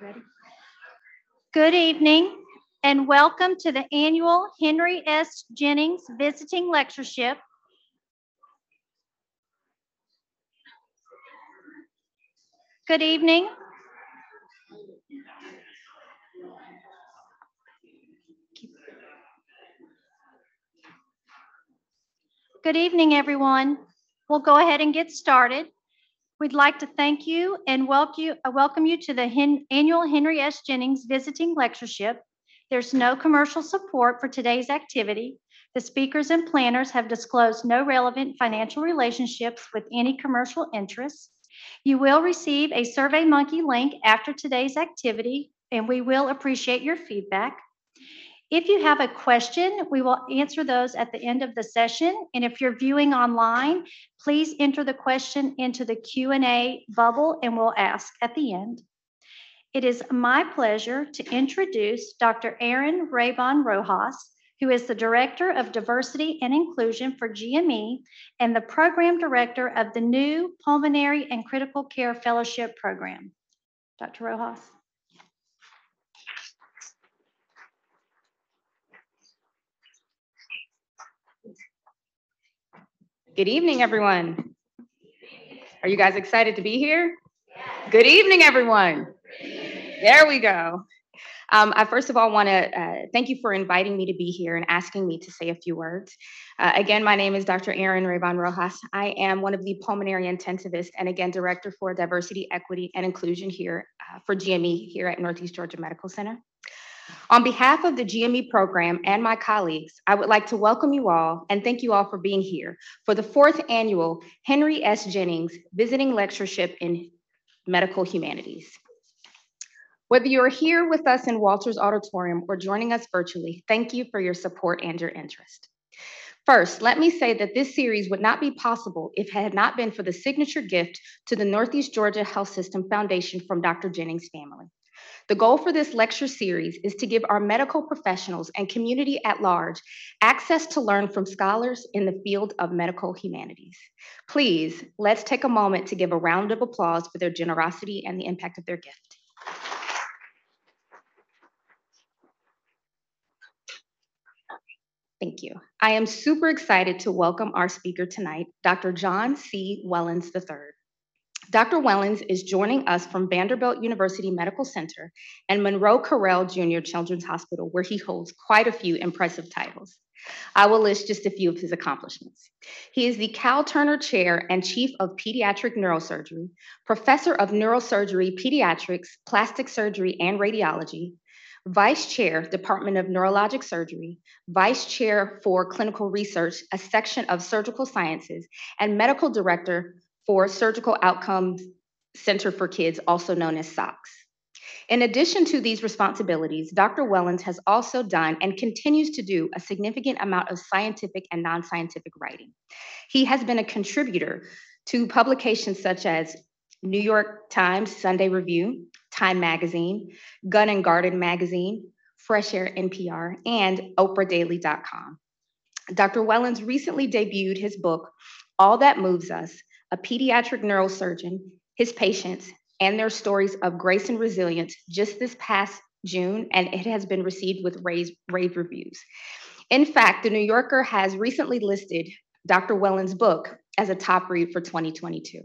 Ready? Good evening and welcome to the annual Henry S. Jennings Visiting Lectureship. Good evening. Good evening, everyone. We'll go ahead and get started. We'd like to thank you and welcome you, uh, welcome you to the annual Henry S. Jennings Visiting Lectureship. There's no commercial support for today's activity. The speakers and planners have disclosed no relevant financial relationships with any commercial interests. You will receive a SurveyMonkey link after today's activity, and we will appreciate your feedback. If you have a question, we will answer those at the end of the session. And if you're viewing online, please enter the question into the Q&A bubble and we'll ask at the end. It is my pleasure to introduce Dr. Aaron Raybon Rojas, who is the Director of Diversity and Inclusion for GME and the Program Director of the new Pulmonary and Critical Care Fellowship Program. Dr. Rojas. Good evening, everyone. Are you guys excited to be here? Good evening, everyone. There we go. Um, I first of all want to uh, thank you for inviting me to be here and asking me to say a few words. Uh, again, my name is Dr. Aaron Raybon Rojas. I am one of the pulmonary intensivists and again, Director for Diversity, Equity, and Inclusion here uh, for GME here at Northeast Georgia Medical Center. On behalf of the GME program and my colleagues, I would like to welcome you all and thank you all for being here for the fourth annual Henry S. Jennings Visiting Lectureship in Medical Humanities. Whether you are here with us in Walters Auditorium or joining us virtually, thank you for your support and your interest. First, let me say that this series would not be possible if it had not been for the signature gift to the Northeast Georgia Health System Foundation from Dr. Jennings' family. The goal for this lecture series is to give our medical professionals and community at large access to learn from scholars in the field of medical humanities. Please, let's take a moment to give a round of applause for their generosity and the impact of their gift. Thank you. I am super excited to welcome our speaker tonight, Dr. John C. Wellons III. Dr. Wellons is joining us from Vanderbilt University Medical Center and Monroe Carell Jr. Children's Hospital, where he holds quite a few impressive titles. I will list just a few of his accomplishments. He is the Cal Turner Chair and Chief of Pediatric Neurosurgery, Professor of Neurosurgery, Pediatrics, Plastic Surgery, and Radiology, Vice Chair, Department of Neurologic Surgery, Vice Chair for Clinical Research, a section of Surgical Sciences, and Medical Director for Surgical Outcomes Center for Kids, also known as SOCS. In addition to these responsibilities, Dr. Wellons has also done and continues to do a significant amount of scientific and non scientific writing. He has been a contributor to publications such as New York Times Sunday Review, Time Magazine, Gun and Garden Magazine, Fresh Air NPR, and OprahDaily.com. Dr. Wellons recently debuted his book, All That Moves Us A Pediatric Neurosurgeon, His Patients, and Their Stories of Grace and Resilience, just this past June, and it has been received with rave, rave reviews. In fact, The New Yorker has recently listed Dr. Wellons' book as a top read for 2022.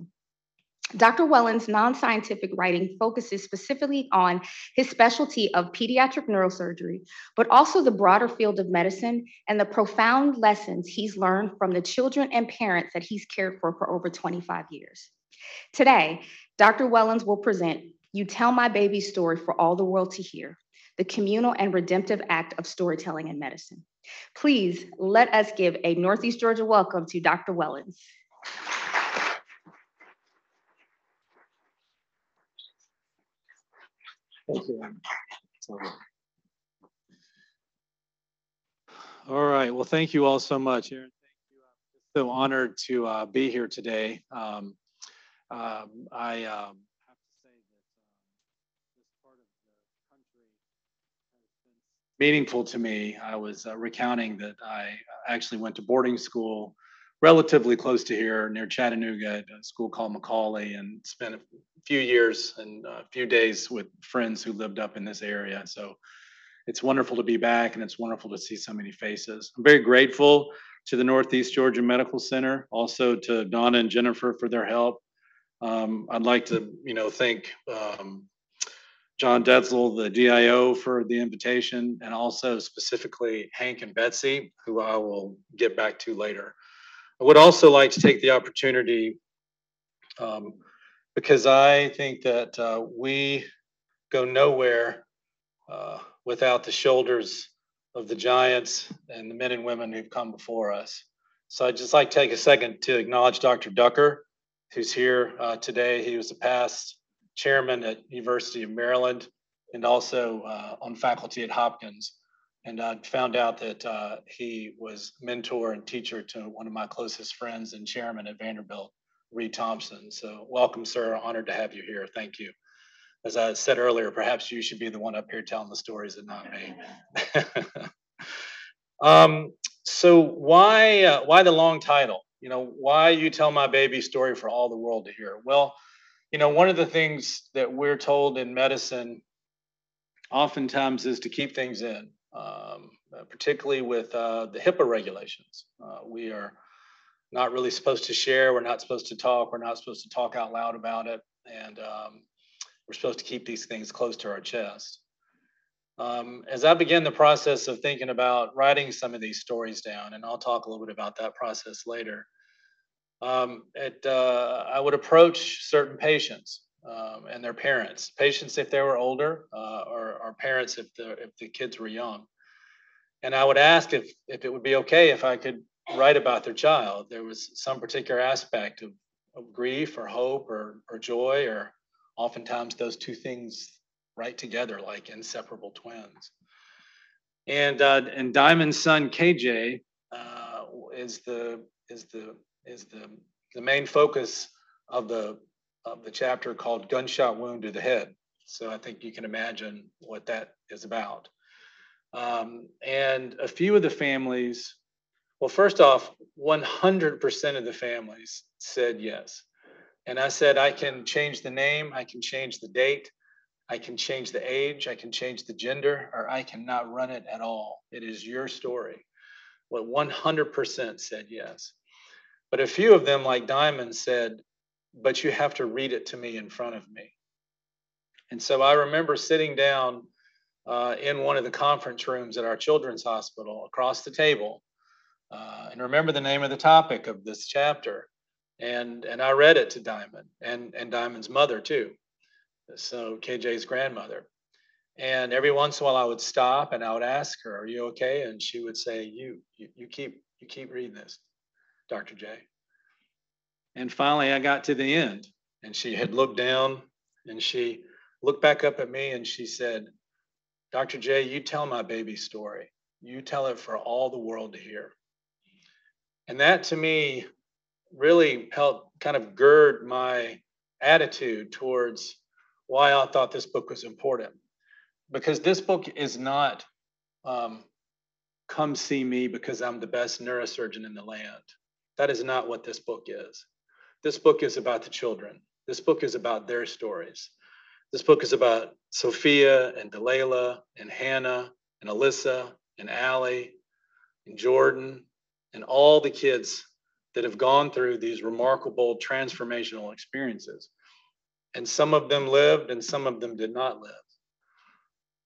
Dr. Wellons' non scientific writing focuses specifically on his specialty of pediatric neurosurgery, but also the broader field of medicine and the profound lessons he's learned from the children and parents that he's cared for for over 25 years. Today, Dr. Wellons will present You Tell My Baby's Story for All the World to Hear, the communal and redemptive act of storytelling in medicine. Please let us give a Northeast Georgia welcome to Dr. Wellons. All right. Well, thank you all so much, Aaron. Thank you. I'm so honored to uh, be here today. Um, um, I um, have to say that um, this part of the country meaningful to me. I was uh, recounting that I actually went to boarding school relatively close to here near Chattanooga at a school called McCallie and spent a few years and a few days with friends who lived up in this area. So it's wonderful to be back and it's wonderful to see so many faces. I'm very grateful to the Northeast Georgia Medical Center, also to Donna and Jennifer for their help. Um, I'd like to, you know, thank um, John Detzel, the DIO, for the invitation, and also specifically Hank and Betsy, who I will get back to later. I would also like to take the opportunity um, because I think that uh, we go nowhere uh, without the shoulders of the giants and the men and women who've come before us. So I'd just like to take a second to acknowledge Dr. Ducker, who's here uh, today. He was a past chairman at University of Maryland and also uh, on faculty at Hopkins. And I found out that uh, he was mentor and teacher to one of my closest friends and chairman at Vanderbilt, Reid Thompson. So welcome, sir. Honored to have you here. Thank you as I said earlier, perhaps you should be the one up here telling the stories and not me. um, so why uh, why the long title? You know, why you tell my baby story for all the world to hear? Well, you know, one of the things that we're told in medicine oftentimes is to keep things in, um, particularly with uh, the HIPAA regulations. Uh, we are not really supposed to share. We're not supposed to talk. We're not supposed to talk out loud about it. And um, we're supposed to keep these things close to our chest. Um, as I began the process of thinking about writing some of these stories down, and I'll talk a little bit about that process later, um, it, uh, I would approach certain patients um, and their parents, patients if they were older, uh, or, or, parents if the, if the kids were young. And I would ask if, if it would be okay if I could write about their child. There was some particular aspect of, of grief or hope or, or joy or oftentimes those two things right together like inseparable twins. And uh, and Diamond's son KJ uh, is the is the is the the main focus of the of the chapter called gunshot wound to the head. So I think you can imagine what that is about. Um, and a few of the families, well, first off, 100% of the families said yes. And I said, I can change the name, I can change the date, I can change the age, I can change the gender, or I cannot run it at all. It is your story. Well, 100% said yes. But a few of them, like Diamond, said, but you have to read it to me in front of me. And so I remember sitting down uh, in one of the conference rooms at our children's hospital across the table. Uh, and remember the name of the topic of this chapter and and I read it to Diamond and and Diamond's mother too. So KJ's grandmother. And every once in a while I would stop and I would ask her, "Are you okay?" And she would say, "You you, you keep you keep reading this, Dr. J." And finally I got to the end and she had looked down and she looked back up at me and she said, "Dr. J, you tell my baby story. You tell it for all the world to hear." And that to me really helped kind of gird my attitude towards why I thought this book was important. Because this book is not um, come see me because I'm the best neurosurgeon in the land. That is not what this book is. This book is about the children. This book is about their stories. This book is about Sophia and Delilah and Hannah and Alyssa and Allie and Jordan and all the kids that have gone through these remarkable transformational experiences. And some of them lived and some of them did not live.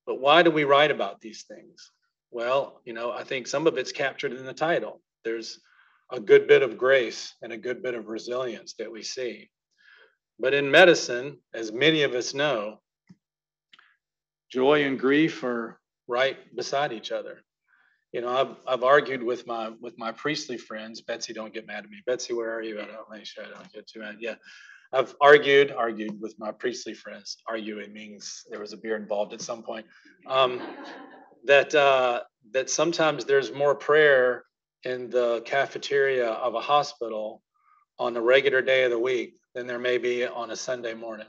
But why do we write about these things? Well, you know, I think some of it's captured in the title. There's a good bit of grace and a good bit of resilience that we see. But in medicine, as many of us know, joy and grief are right beside each other you know, I've I've argued with my with my priestly friends. Betsy, don't get mad at me. Betsy, where are you? I don't make sure I don't get too mad. Yeah. I've argued, argued with my priestly friends. Arguing means there was a beer involved at some point. Um, that uh, that sometimes there's more prayer in the cafeteria of a hospital on a regular day of the week than there may be on a Sunday morning.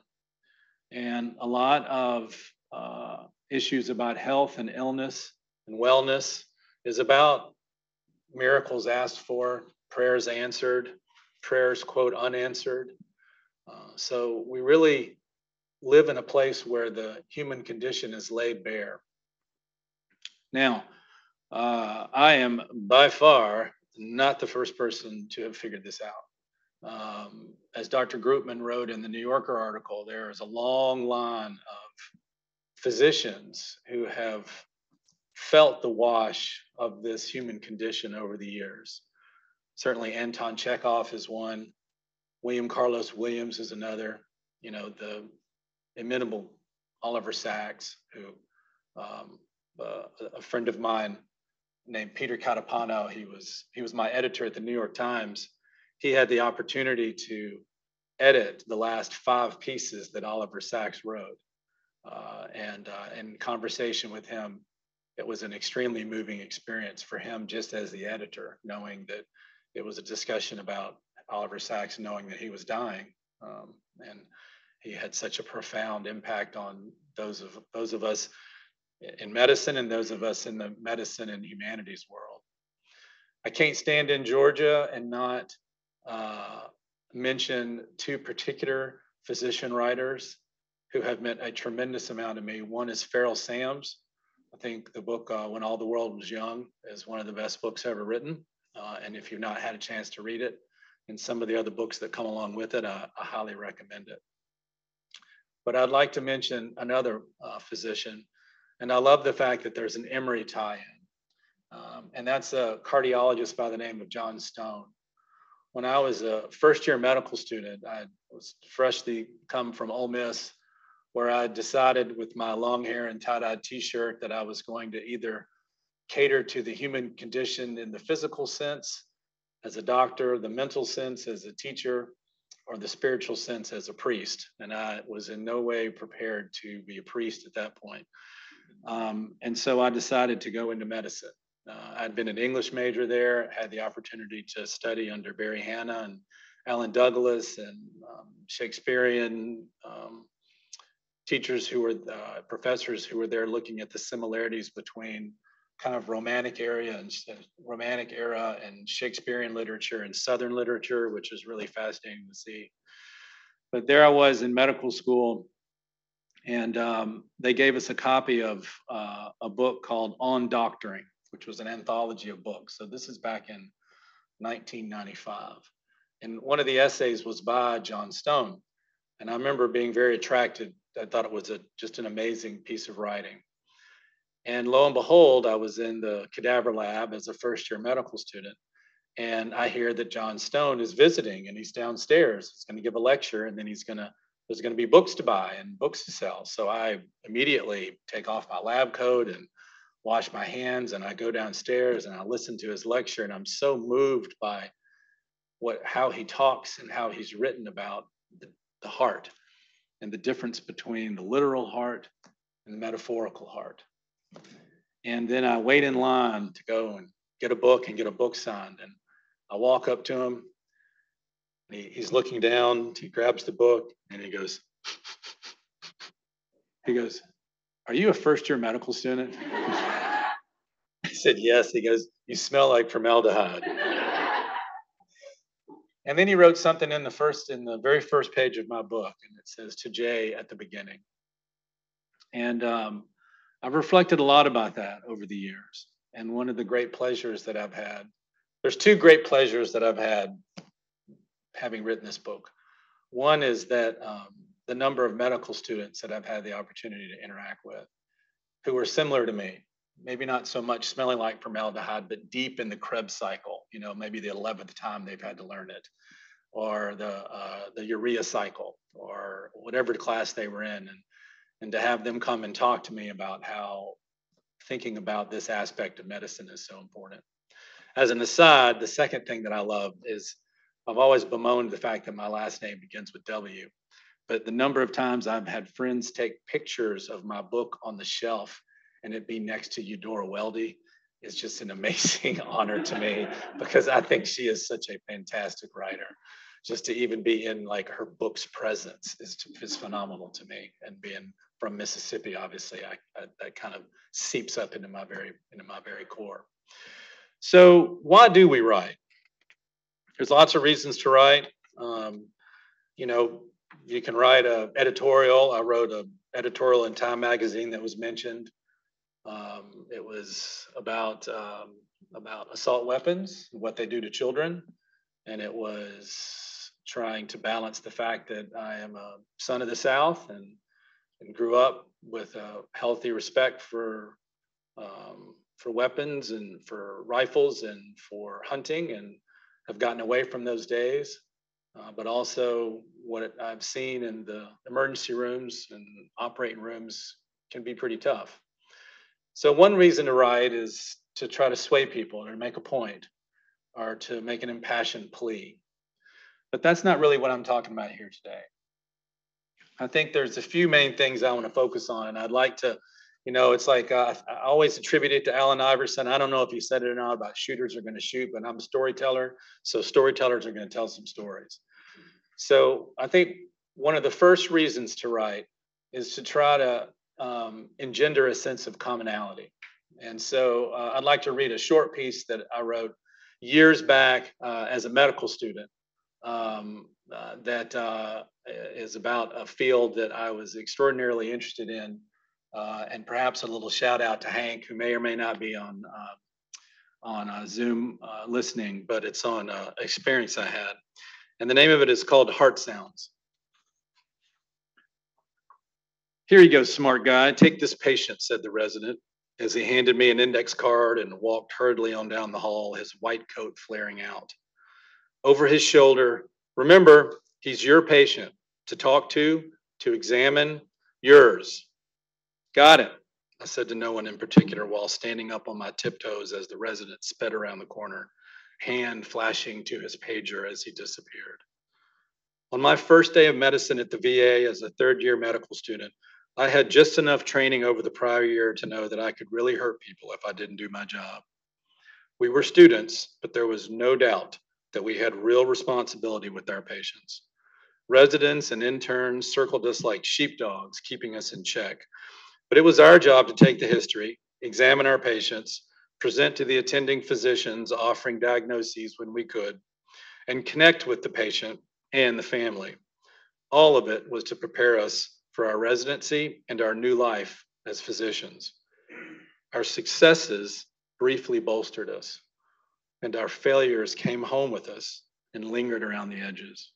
And a lot of uh, issues about health and illness and wellness is about miracles asked for prayers answered, prayers, quote, unanswered. Uh, so we really live in a place where the human condition is laid bare. Now, uh, I am by far not the first person to have figured this out. Um, as Dr. Groopman wrote in the New Yorker article, there is a long line of physicians who have felt the wash of this human condition over the years. Certainly, Anton Chekhov is one, William Carlos Williams is another, you know, the inimitable Oliver Sacks, who um, uh, a friend of mine named Peter Catapano, he was he was my editor at the New York Times. He had the opportunity to edit the last five pieces that Oliver Sacks wrote, uh, and uh, in conversation with him, it was an extremely moving experience for him just as the editor, knowing that it was a discussion about Oliver Sacks, knowing that he was dying, um, and he had such a profound impact on those of those of us in medicine and those of us in the medicine and humanities world. I can't stand in Georgia and not uh, mention two particular physician writers who have meant a tremendous amount to me. One is Ferrol Sams. I think the book uh, When All the World Was Young is one of the best books ever written. Uh, and if you've not had a chance to read it, and some of the other books that come along with it, I, highly recommend it. But I'd like to mention another uh, physician and I love the fact that there's an Emory tie-in. Um, and that's a cardiologist by the name of John Stone. When I was a first year medical student, I was freshly come from Ole Miss, where I decided with my long hair and tie-dyed t-shirt that I was going to either cater to the human condition in the physical sense as a doctor, the mental sense as a teacher, or the spiritual sense as a priest. And I was in no way prepared to be a priest at that point. Um, and so I decided to go into medicine. Uh, I'd been an English major there, had the opportunity to study under Barry Hannah and Alan Douglas and um, Shakespearean um, teachers who were uh, professors who were there looking at the similarities between kind of romantic area and uh, romantic era and Shakespearean literature and Southern literature, which is really fascinating to see. But there I was in medical school and um, they gave us a copy of uh, a book called On Doctoring, which was an anthology of books. So this is back in 1995. And one of the essays was by John Stone. And I remember being very attracted. I thought it was a, just an amazing piece of writing. And lo and behold, I was in the cadaver lab as a first year medical student. And I hear that John Stone is visiting and he's downstairs. He's going to give a lecture and then he's going to there's going to be books to buy and books to sell. So I immediately take off my lab coat and wash my hands and I go downstairs and I listen to his lecture and I'm so moved by what how he talks and how he's written about the, the heart and the difference between the literal heart and the metaphorical heart. And then I wait in line to go and get a book and get a book signed. And I walk up to him he, he's looking down, he grabs the book, and he goes, he goes, Are you a first year medical student? I said, Yes. He goes, You smell like formaldehyde. and then he wrote something in the first, in the very first page of my book, and it says to Jay at the beginning. And um, I've reflected a lot about that over the years. And one of the great pleasures that I've had, there's two great pleasures that I've had having written this book. One is that um, the number of medical students that I've had the opportunity to interact with who are similar to me, maybe not so much smelling like formaldehyde, but deep in the Krebs cycle, you know, maybe the 11th time they've had to learn it, or the, uh, the urea cycle, or whatever class they were in. And, and to have them come and talk to me about how thinking about this aspect of medicine is so important. As an aside, the second thing that I love is I've always bemoaned the fact that my last name begins with W, but the number of times I've had friends take pictures of my book on the shelf and it be next to Eudora Welty is just an amazing honor to me because I think she is such a fantastic writer. Just to even be in like her book's presence is, is phenomenal to me. And being from Mississippi, obviously, I, I, that kind of seeps up into my very into my very core. So why do we write? There's lots of reasons to write. Um, you know, you can write a editorial. I wrote a editorial in Time Magazine that was mentioned. Um, it was about um, about assault weapons, what they do to children, and it was trying to balance the fact that I am a son of the South and and grew up with a healthy respect for um, for weapons and for rifles and for hunting, and have gotten away from those days. Uh, but also, what I've seen in the emergency rooms and operating rooms can be pretty tough. So, one reason to write is to try to sway people or make a point or to make an impassioned plea. But that's not really what I'm talking about here today. I think there's a few main things I want to focus on, and I'd like to, you know, it's like uh, I always attribute it to Allen Iverson. I don't know if you said it or not about shooters are going to shoot, but I'm a storyteller, so storytellers are going to tell some stories. So I think one of the first reasons to write is to try to um, engender a sense of commonality. And so uh, I'd like to read a short piece that I wrote years back uh, as a medical student um, uh, that uh, is about a field that I was extraordinarily interested in. Uh, and perhaps a little shout out to Hank, who may or may not be on uh, on Zoom listening, but it's on experience I had. And the name of it is called Heart Sounds. Here you go, smart guy. Take this patient, said the resident as he handed me an index card and walked hurriedly on down the hall, his white coat flaring out. Over his shoulder, remember, he's your patient to talk to, to examine, yours. Got it, I said to no one in particular while standing up on my tiptoes as the resident sped around the corner, hand flashing to his pager as he disappeared. On my first day of medicine at the VA as a third year medical student, I had just enough training over the prior year to know that I could really hurt people if I didn't do my job. We were students, but there was no doubt that we had real responsibility with our patients. Residents and interns circled us like sheepdogs, keeping us in check. But it was our job to take the history, examine our patients, present to the attending physicians, offering diagnoses when we could, and connect with the patient and the family. All of it was to prepare us for our residency and our new life as physicians. Our successes briefly bolstered us, and our failures came home with us and lingered around the edges.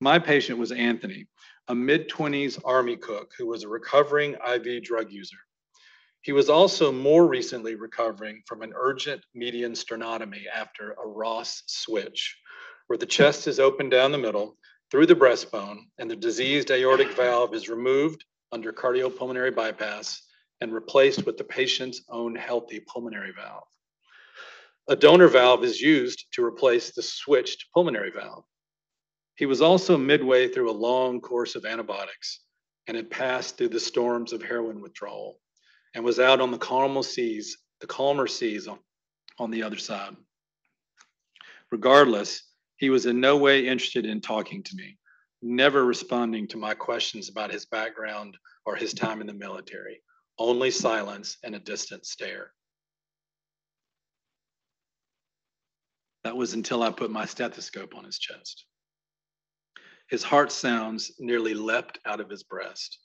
My patient was Anthony, a mid 20s Army cook who was a recovering IV drug user. He was also more recently recovering from an urgent median sternotomy after a Ross switch, where the chest is opened down the middle through the breastbone, and the diseased aortic valve is removed under cardiopulmonary bypass and replaced with the patient's own healthy pulmonary valve. A donor valve is used to replace the switched pulmonary valve. He was also midway through a long course of antibiotics and had passed through the storms of heroin withdrawal and was out on the calmer seas, the calmer seas on, on the other side. Regardless, he was in no way interested in talking to me, never responding to my questions about his background or his time in the military, only silence and a distant stare. That was until I put my stethoscope on his chest. His heart sounds nearly leapt out of his breast.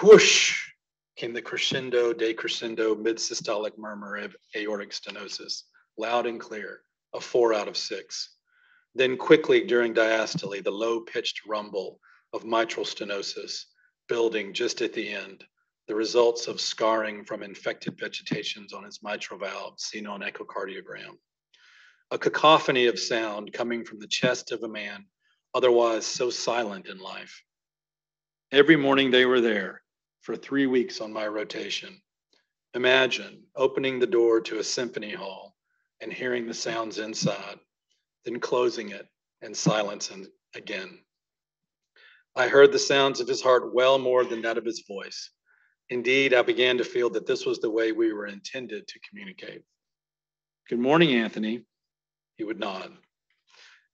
Whoosh came the crescendo, decrescendo, mid systolic murmur of aortic stenosis, loud and clear, a four out of six. Then quickly during diastole, the low pitched rumble of mitral stenosis building just at the end, the results of scarring from infected vegetations on his mitral valve seen on echocardiogram. A cacophony of sound coming from the chest of a man otherwise so silent in life. Every morning they were there for three weeks on my rotation. Imagine opening the door to a symphony hall and hearing the sounds inside then closing it and silencing again. I heard the sounds of his heart well more than that of his voice. Indeed, I began to feel that this was the way we were intended to communicate. Good morning, Anthony. He would nod.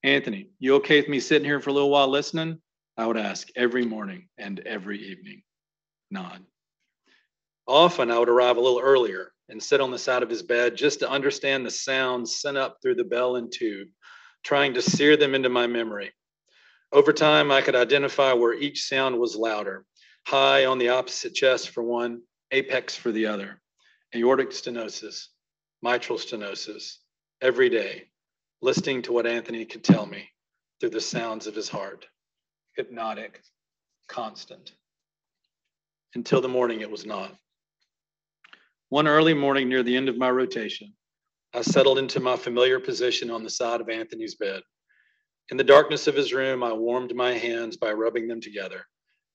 Anthony, you okay with me sitting here for a little while listening? I would ask every morning and every evening. Nod. Often I would arrive a little earlier and sit on the side of his bed just to understand the sounds sent up through the bell and tube trying to sear them into my memory. Over time, I could identify where each sound was louder high on the opposite chest for one, apex for the other, aortic stenosis, mitral stenosis, every day, listening to what Anthony could tell me through the sounds of his heart. Hypnotic, constant. Until the morning, it was not. One early morning near the end of my rotation, I settled into my familiar position on the side of Anthony's bed. In the darkness of his room, I warmed my hands by rubbing them together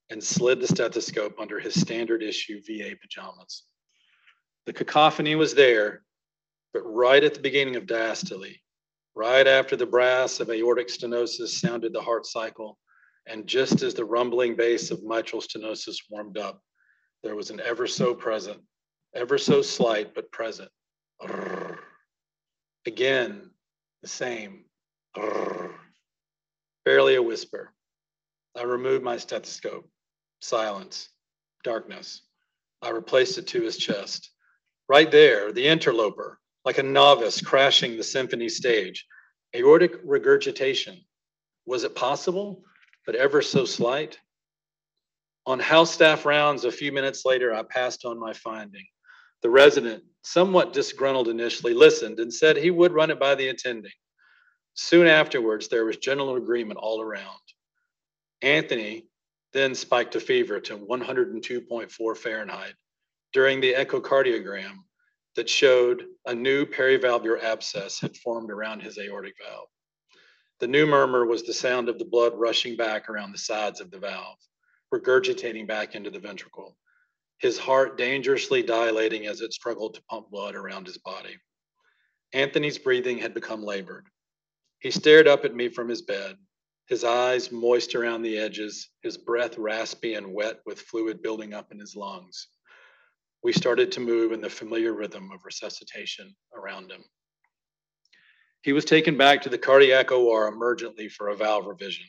and slid the stethoscope under his standard issue VA pajamas. The cacophony was there, but right at the beginning of diastole, right after the brass of aortic stenosis sounded the heart cycle, and just as the rumbling bass of mitral stenosis warmed up, there was an ever so present, ever so slight but present. Again, the same. Barely a whisper. I removed my stethoscope. Silence, darkness. I replaced it to his chest. Right there, the interloper, like a novice crashing the symphony stage. Aortic regurgitation. Was it possible, but ever so slight? On house staff rounds a few minutes later, I passed on my finding. The resident, somewhat disgruntled initially, listened and said he would run it by the attending. Soon afterwards, there was general agreement all around. Anthony then spiked a fever to 102.4 Fahrenheit during the echocardiogram that showed a new perivalvular abscess had formed around his aortic valve. The new murmur was the sound of the blood rushing back around the sides of the valve, regurgitating back into the ventricle, his heart dangerously dilating as it struggled to pump blood around his body. Anthony's breathing had become labored. He stared up at me from his bed, his eyes moist around the edges, his breath raspy and wet with fluid building up in his lungs. We started to move in the familiar rhythm of resuscitation around him. He was taken back to the cardiac OR emergently for a valve revision.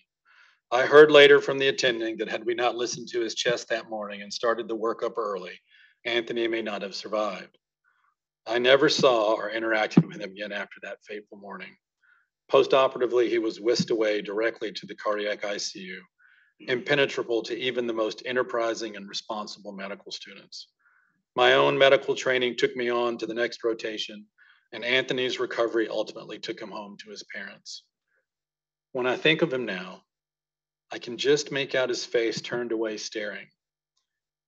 I heard later from the attending that had we not listened to his chest that morning and started the workup early, Anthony may not have survived. I never saw or interacted with him again after that fateful morning. Postoperatively, he was whisked away directly to the cardiac ICU, impenetrable to even the most enterprising and responsible medical students. My own medical training took me on to the next rotation, and Anthony's recovery ultimately took him home to his parents. When I think of him now, I can just make out his face turned away staring,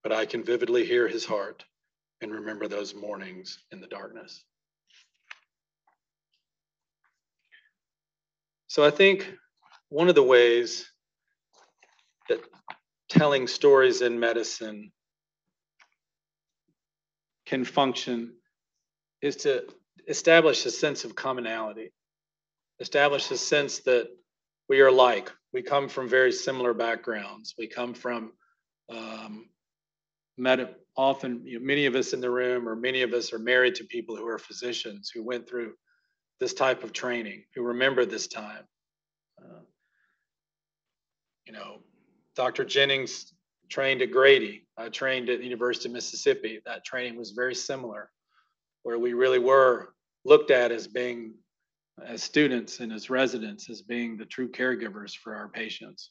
but I can vividly hear his heart and remember those mornings in the darkness. So I think one of the ways that telling stories in medicine can function is to establish a sense of commonality, establish a sense that we are like. We come from very similar backgrounds. We come from um, med- often, you know, many of us in the room, or many of us are married to people who are physicians who went through this type of training, who remember this time. Uh, you know, Dr. Jennings trained at Grady. I trained at the University of Mississippi. That training was very similar, where we really were looked at as being, as students and as residents, as being the true caregivers for our patients.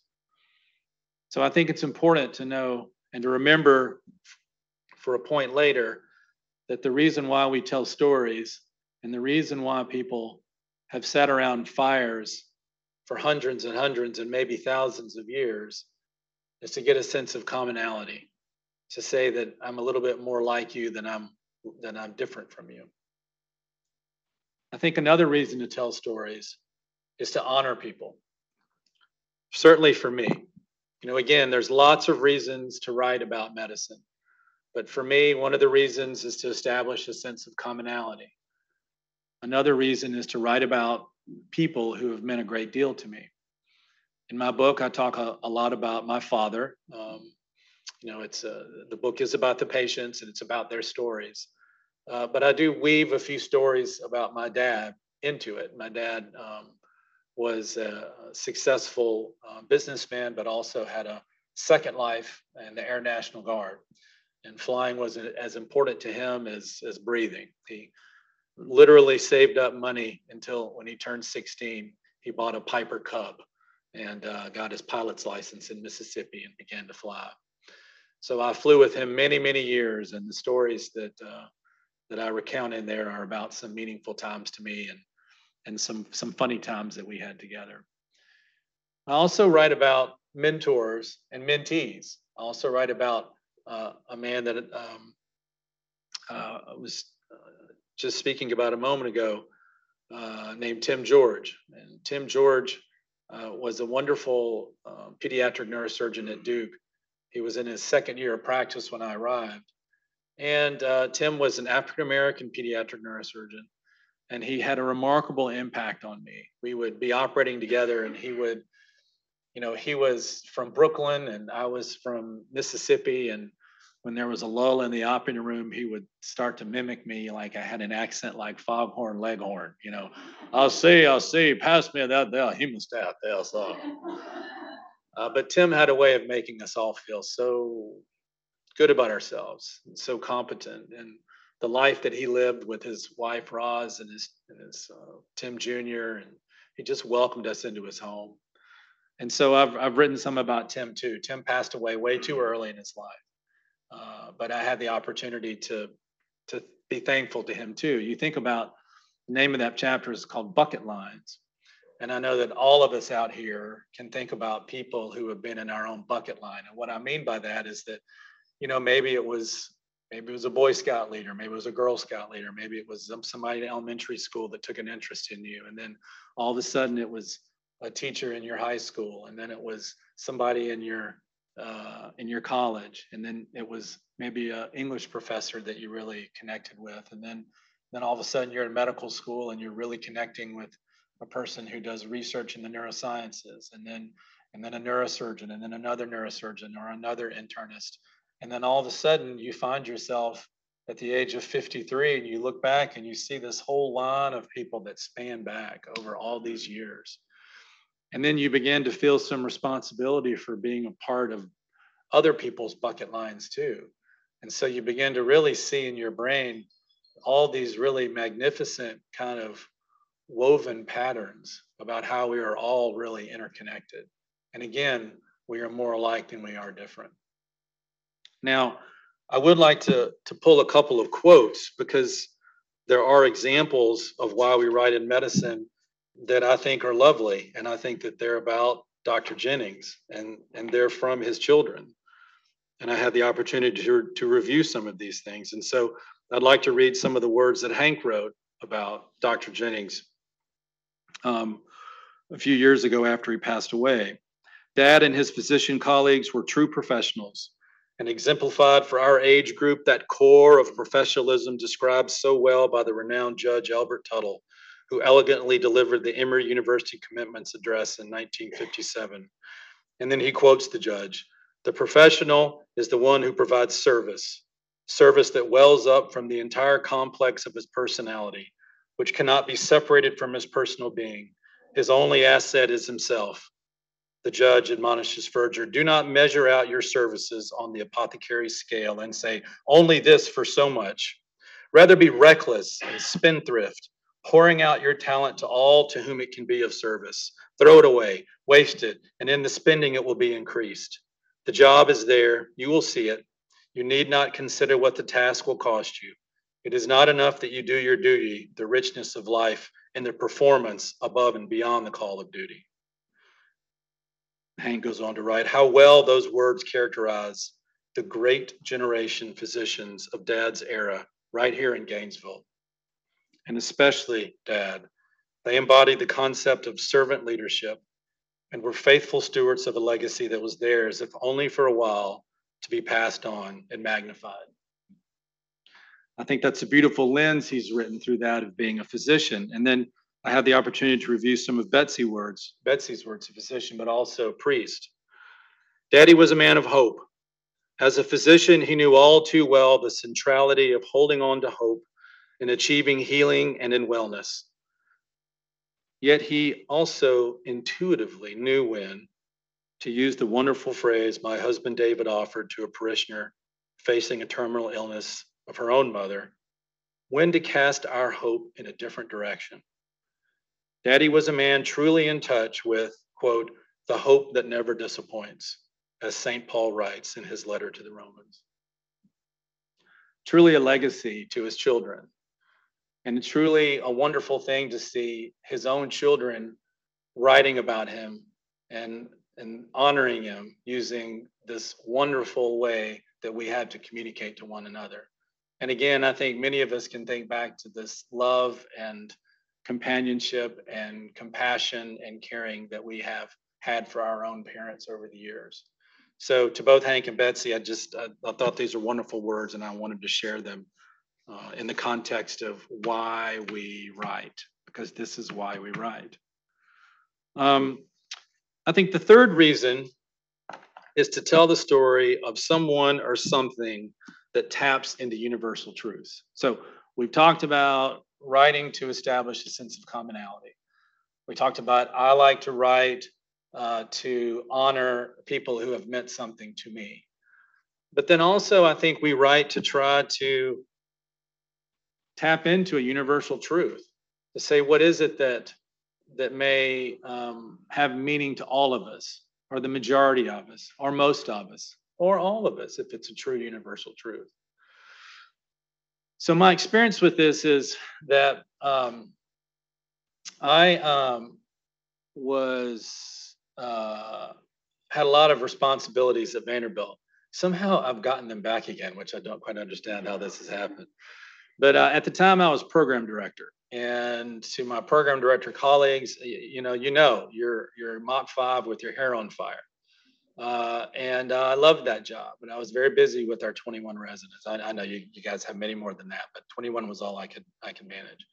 So I think it's important to know and to remember for a point later that the reason why we tell stories and the reason why people have sat around fires for hundreds and hundreds and maybe thousands of years is to get a sense of commonality, to say that I'm a little bit more like you than I'm than I'm different from you. I think another reason to tell stories is to honor people. Certainly for me. You know, again, there's lots of reasons to write about medicine. But for me, one of the reasons is to establish a sense of commonality. Another reason is to write about people who have meant a great deal to me. In my book, I talk a, a lot about my father. Um, you know, it's uh, the book is about the patients and it's about their stories. Uh, but I do weave a few stories about my dad into it. My dad um, was a successful uh, businessman, but also had a second life in the Air National Guard. And flying was as important to him as, as breathing. He literally saved up money until when he turned 16 he bought a Piper Cub and uh, got his pilot's license in Mississippi and began to fly. So I flew with him many, many years, and the stories that uh, that I recount in there are about some meaningful times to me and and some some funny times that we had together. I also write about mentors and mentees. I also write about uh, a man that um, uh, was uh, just speaking about a moment ago, uh, named Tim George. And Tim George uh, was a wonderful uh, pediatric neurosurgeon at Duke. He was in his second year of practice when I arrived. And Tim was an African American pediatric neurosurgeon and he had a remarkable impact on me. We would be operating together, and he would, you know, he was from Brooklyn, and I was from Mississippi, and when there was a lull in the operating room, he would start to mimic me like I had an accent like Foghorn Leghorn, you know. I'll see, I'll see, pass me that there hemostat there, so. Uh, but Tim had a way of making us all feel so good about ourselves, and so competent, and the life that he lived with his wife Roz and his, and his uh, Tim Jr. and he just welcomed us into his home. And so I've I've written some about Tim too. Tim passed away way too early in his life, uh, but I had the opportunity to to be thankful to him too. You think about the name of that chapter is called Bucket Lines. And I know that all of us out here can think about people who have been in our own bucket line. And what I mean by that is that, you know, maybe it was Maybe it was a Boy Scout leader. Maybe it was a Girl Scout leader. Maybe it was somebody in elementary school that took an interest in you. And then all of a sudden it was a teacher in your high school. And then it was somebody in your uh, in your college. And then it was maybe an English professor that you really connected with. And then then all of a sudden you're in medical school and you're really connecting with a person who does research in the neurosciences. And then and then a neurosurgeon and then another neurosurgeon or another internist and then all of a sudden, you find yourself at the age of 53 and you look back and you see this whole line of people that span back over all these years. And then you begin to feel some responsibility for being a part of other people's bucket lines too. And so you begin to really see in your brain all these really magnificent kind of woven patterns about how we are all really interconnected. And again, we are more alike than we are different. Now, I would like to, to pull a couple of quotes because there are examples of why we write in medicine that I think are lovely. And I think that they're about Dr. Jennings and, and they're from his children. And I had the opportunity to, to review some of these things. And so I'd like to read some of the words that Hank wrote about Dr. Jennings um, a few years ago after he passed away. Dad and his physician colleagues were true professionals and exemplified for our age group that core of professionalism described so well by the renowned Judge Elbert Tuttle, who elegantly delivered the Emory University Commitments Address in 1957. And then he quotes the judge The professional is the one who provides service, service that wells up from the entire complex of his personality, which cannot be separated from his personal being. His only asset is himself the judge admonishes Ferger, do not measure out your services on the apothecary scale and say, only this for so much. Rather be reckless and spendthrift, pouring out your talent to all to whom it can be of service. Throw it away, waste it, and in the spending it will be increased. The job is there, you will see it. You need not consider what the task will cost you. It is not enough that you do your duty, the richness of life, and the performance above and beyond the call of duty. Hank goes on to write how well those words characterize the great generation physicians of dad's era right here in Gainesville. And especially dad. They embodied the concept of servant leadership and were faithful stewards of a legacy that was theirs, if only for a while, to be passed on and magnified. I think that's a beautiful lens he's written through that of being a physician. And then I had the opportunity to review some of Betsy's words, Betsy's words, a physician, but also priest. Daddy was a man of hope. As a physician, he knew all too well the centrality of holding on to hope in achieving healing and in wellness. Yet he also intuitively knew when to use the wonderful phrase my husband David offered to a parishioner facing a terminal illness of her own mother when to cast our hope in a different direction. Daddy was a man truly in touch with, quote, the hope that never disappoints, as St. Paul writes in his letter to the Romans. Truly a legacy to his children. And it's truly a wonderful thing to see his own children writing about him and, and honoring him using this wonderful way that we have to communicate to one another. And again, I think many of us can think back to this love and companionship and compassion and caring that we have had for our own parents over the years. So to both Hank and Betsy, I just I, I thought these are wonderful words, and I wanted to share them uh, in the context of why we write, because this is why we write. Um, I think the third reason is to tell the story of someone or something that taps into universal truths. So we've talked about writing to establish a sense of commonality. We talked about I like to write uh, to honor people who have meant something to me. But then also, I think we write to try to tap into a universal truth to say, what is it that that may um, have meaning to all of us, or the majority of us, or most of us, or all of us, if it's a true universal truth. So my experience with this is that um, I um, was uh, had a lot of responsibilities at Vanderbilt. Somehow I've gotten them back again, which I don't quite understand how this has happened. But uh, at the time, I was program director, and to my program director colleagues, you know, you know, you're you're Mach five with your hair on fire. Uh, and uh, I loved that job. And I was very busy with our 21 residents. I, I know you, you guys have many more than that, but 21 was all I could I could manage.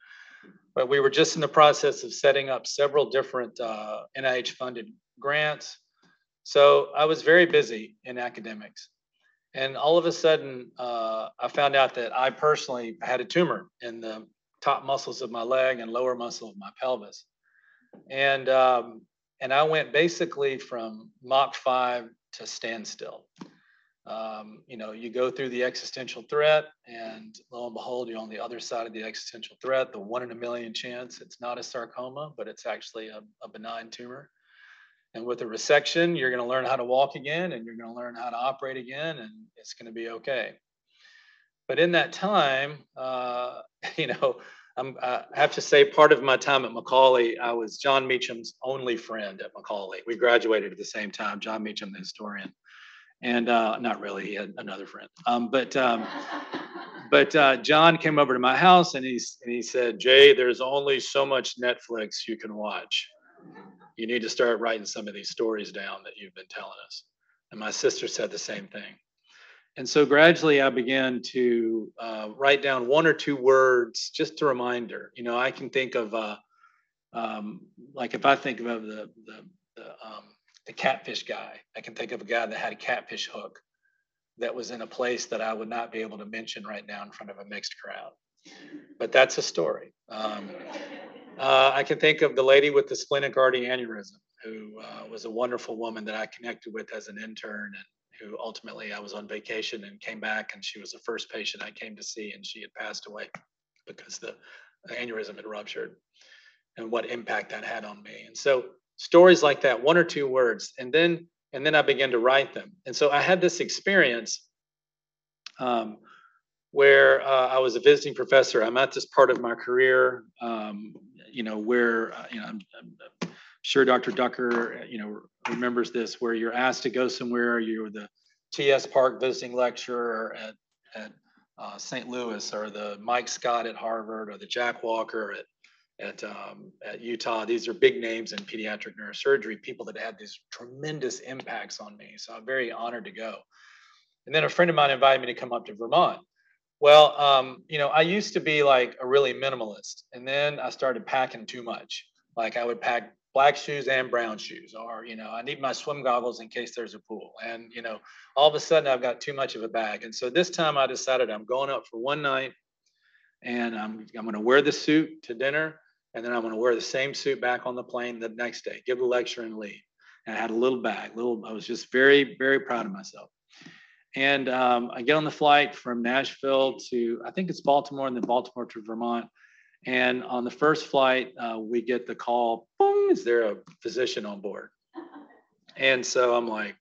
But we were just in the process of setting up several different uh, NIH funded grants. So I was very busy in academics. And all of a sudden, uh, I found out that I personally had a tumor in the top muscles of my leg and lower muscle of my pelvis. And um, and I went basically from Mach 5 to standstill. Um, you know, you go through the existential threat, and lo and behold, you're on the other side of the existential threat, the one in a million chance. It's not a sarcoma, but it's actually a, a benign tumor. And with a resection, you're going to learn how to walk again, and you're going to learn how to operate again, and it's going to be okay. But in that time, uh, you know, I'm, I have to say, part of my time at McCallie, I was Jon Meacham's only friend at McCallie. We graduated at the same time, Jon Meacham, the historian. And uh, not really, he had another friend. Um, but um, but uh, Jon came over to my house and, he's, and he said, Jay, there's only so much Netflix you can watch. You need to start writing some of these stories down that you've been telling us. And my sister said the same thing. And so gradually I began to uh, write down one or two words, just a reminder. You know, I can think of, uh, um, like if I think of the, the, the, um, the catfish guy, I can think of a guy that had a catfish hook that was in a place that I would not be able to mention right now in front of a mixed crowd. But that's a story. Um, uh, I can think of the lady with the splenic artery aneurysm, who uh, was a wonderful woman that I connected with as an intern and who ultimately I was on vacation and came back, and she was the first patient I came to see, and she had passed away because the aneurysm had ruptured, and what impact that had on me. And so stories like that, one or two words, and then and then I began to write them. And so I had this experience um, where uh, I was a visiting professor. I'm at this part of my career, um, you know, where uh, you know I'm, I'm sure Dr. Ducker, you know, remembers this, where you're asked to go somewhere, you're the T.S. Park visiting lecturer at, at uh, St. Louis, or the Mike Scott at Harvard, or the Jack Walker at at, um, at Utah. These are big names in pediatric neurosurgery, people that had these tremendous impacts on me. So I'm very honored to go. And then a friend of mine invited me to come up to Vermont. Well, um, you know, I used to be like a really minimalist, and then I started packing too much. Like I would pack black shoes and brown shoes or you know i need my swim goggles in case there's a pool. And you know all of a sudden i've got too much of a bag. And so this time i decided i'm going up for one night and i'm, I'm going to wear the suit to dinner and then i'm going to wear the same suit back on the plane the next day give the lecture and leave. And i had a little bag little i was just very very proud of myself and um, i get on the flight from nashville to i think it's baltimore and then baltimore to vermont And on the first flight, uh, we get the call, boom, is there a physician on board? And so I'm like,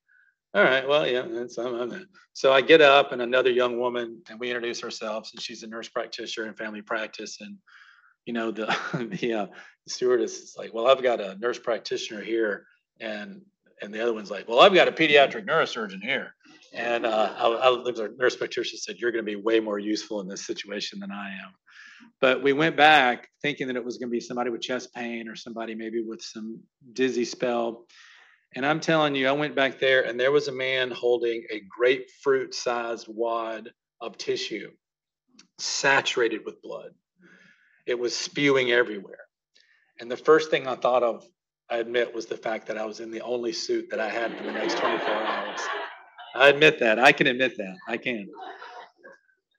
all right, well, yeah, that's, I'm, I'm. So I get up and another young woman, and we introduce ourselves, and she's a nurse practitioner in family practice. And, you know, the, the, uh, stewardess is like, well, I've got a nurse practitioner here. And, and the other one's like, well, I've got a pediatric neurosurgeon here. And uh, I, the nurse practitioner said, you're going to be way more useful in this situation than I am. But we went back thinking that it was going to be somebody with chest pain or somebody maybe with some dizzy spell. And I'm telling you, I went back there and there was a man holding a grapefruit sized wad of tissue saturated with blood. It was spewing everywhere. And the first thing I thought of, I admit, was the fact that I was in the only suit that I had for the next 24 hours. I admit that. I can admit that. I can.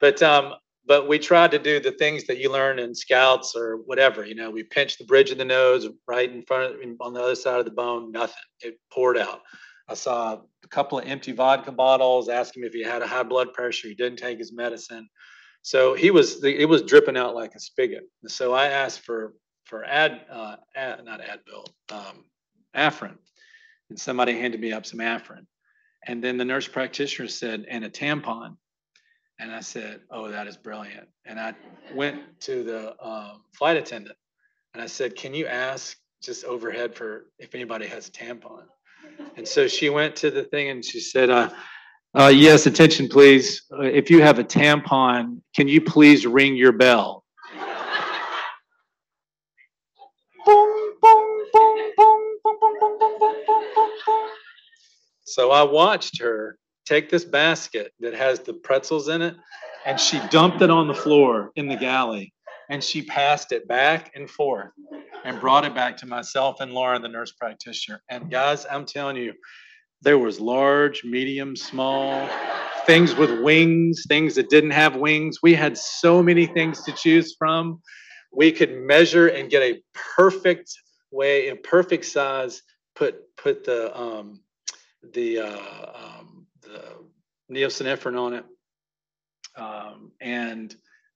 But um, but we tried to do the things that you learn in scouts or whatever you know we pinched the bridge of the nose right in front of on the other side of the bone nothing. It poured out. I saw a couple of empty vodka bottles asked him if he had a high blood pressure. He didn't take his medicine. So he was it was dripping out like a spigot. So i asked for for ad, uh, ad not advil um, afrin. And somebody handed me up some afrin and then the nurse practitioner said and a tampon and I said, Oh, that is brilliant. And I went to the um, flight attendant and I said, Can you ask just overhead for if anybody has a tampon? And so she went to the thing and she said, uh, uh, Yes, attention, please. Uh, if you have a tampon, can you please ring your bell? So I watched her take this basket that has the pretzels in it, and she dumped it on the floor in the galley, and she passed it back and forth and brought it back to myself and Lauren, the nurse practitioner. And guys, I'm telling you, there was large, medium, small, things with wings, things that didn't have wings. We had so many things to choose from. We could measure and get a perfect way, a perfect size. Put put the um, the uh, um, the neosynephrine on it um, and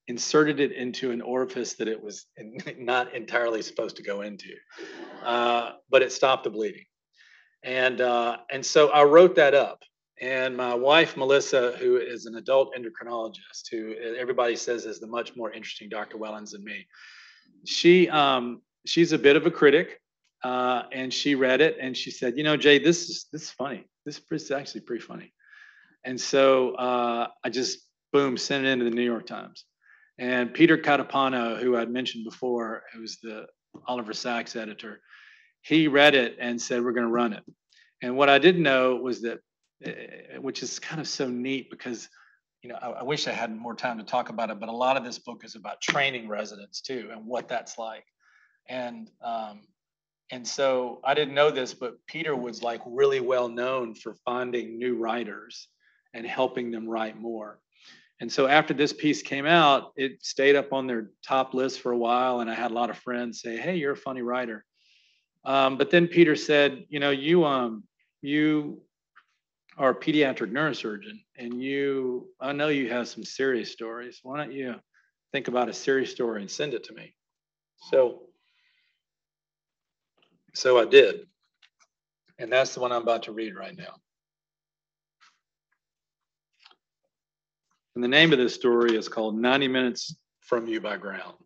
inserted it into an orifice that it was not entirely supposed to go into, uh, but it stopped the bleeding. And, uh, and so I wrote that up. And my wife, Melissa, who is an adult endocrinologist, who everybody says is the much more interesting Dr. Wellons than me, she, um, she's a bit of a critic. Uh, and she read it and she said, "You know, Jay, this is this is funny. This is actually pretty funny." And so uh, I just, boom, sent it into the New York Times. And Peter Catapano, who I'd mentioned before, who's the Oliver Sacks editor, he read it and said, We're going to run it. And what I didn't know was that, eh, which is kind of so neat because, you know, I, I wish I had more time to talk about it, but a lot of this book is about training residents too and what that's like. And um, and so I didn't know this, but Peter was like really well known for finding new writers and helping them write more. And so after this piece came out, it stayed up on their top list for a while. And I had a lot of friends say, Hey, you're a funny writer. Um, but then Peter said, you know, you um you are a pediatric neurosurgeon and you I know you have some serious stories. Why don't you think about a serious story and send it to me? So so I did. And that's the one I'm about to read right now. And the name of this story is called 90 Minutes from You by Ground.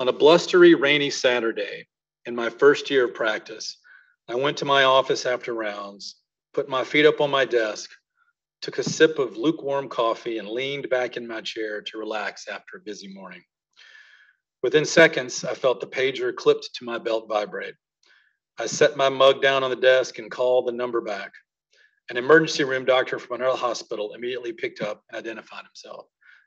On a blustery, rainy Saturday in my first year of practice, I went to my office after rounds, put my feet up on my desk, took a sip of lukewarm coffee, and leaned back in my chair to relax after a busy morning. Within seconds, I felt the pager clipped to my belt vibrate. I set my mug down on the desk and called the number back. An emergency room doctor from another hospital immediately picked up and identified himself.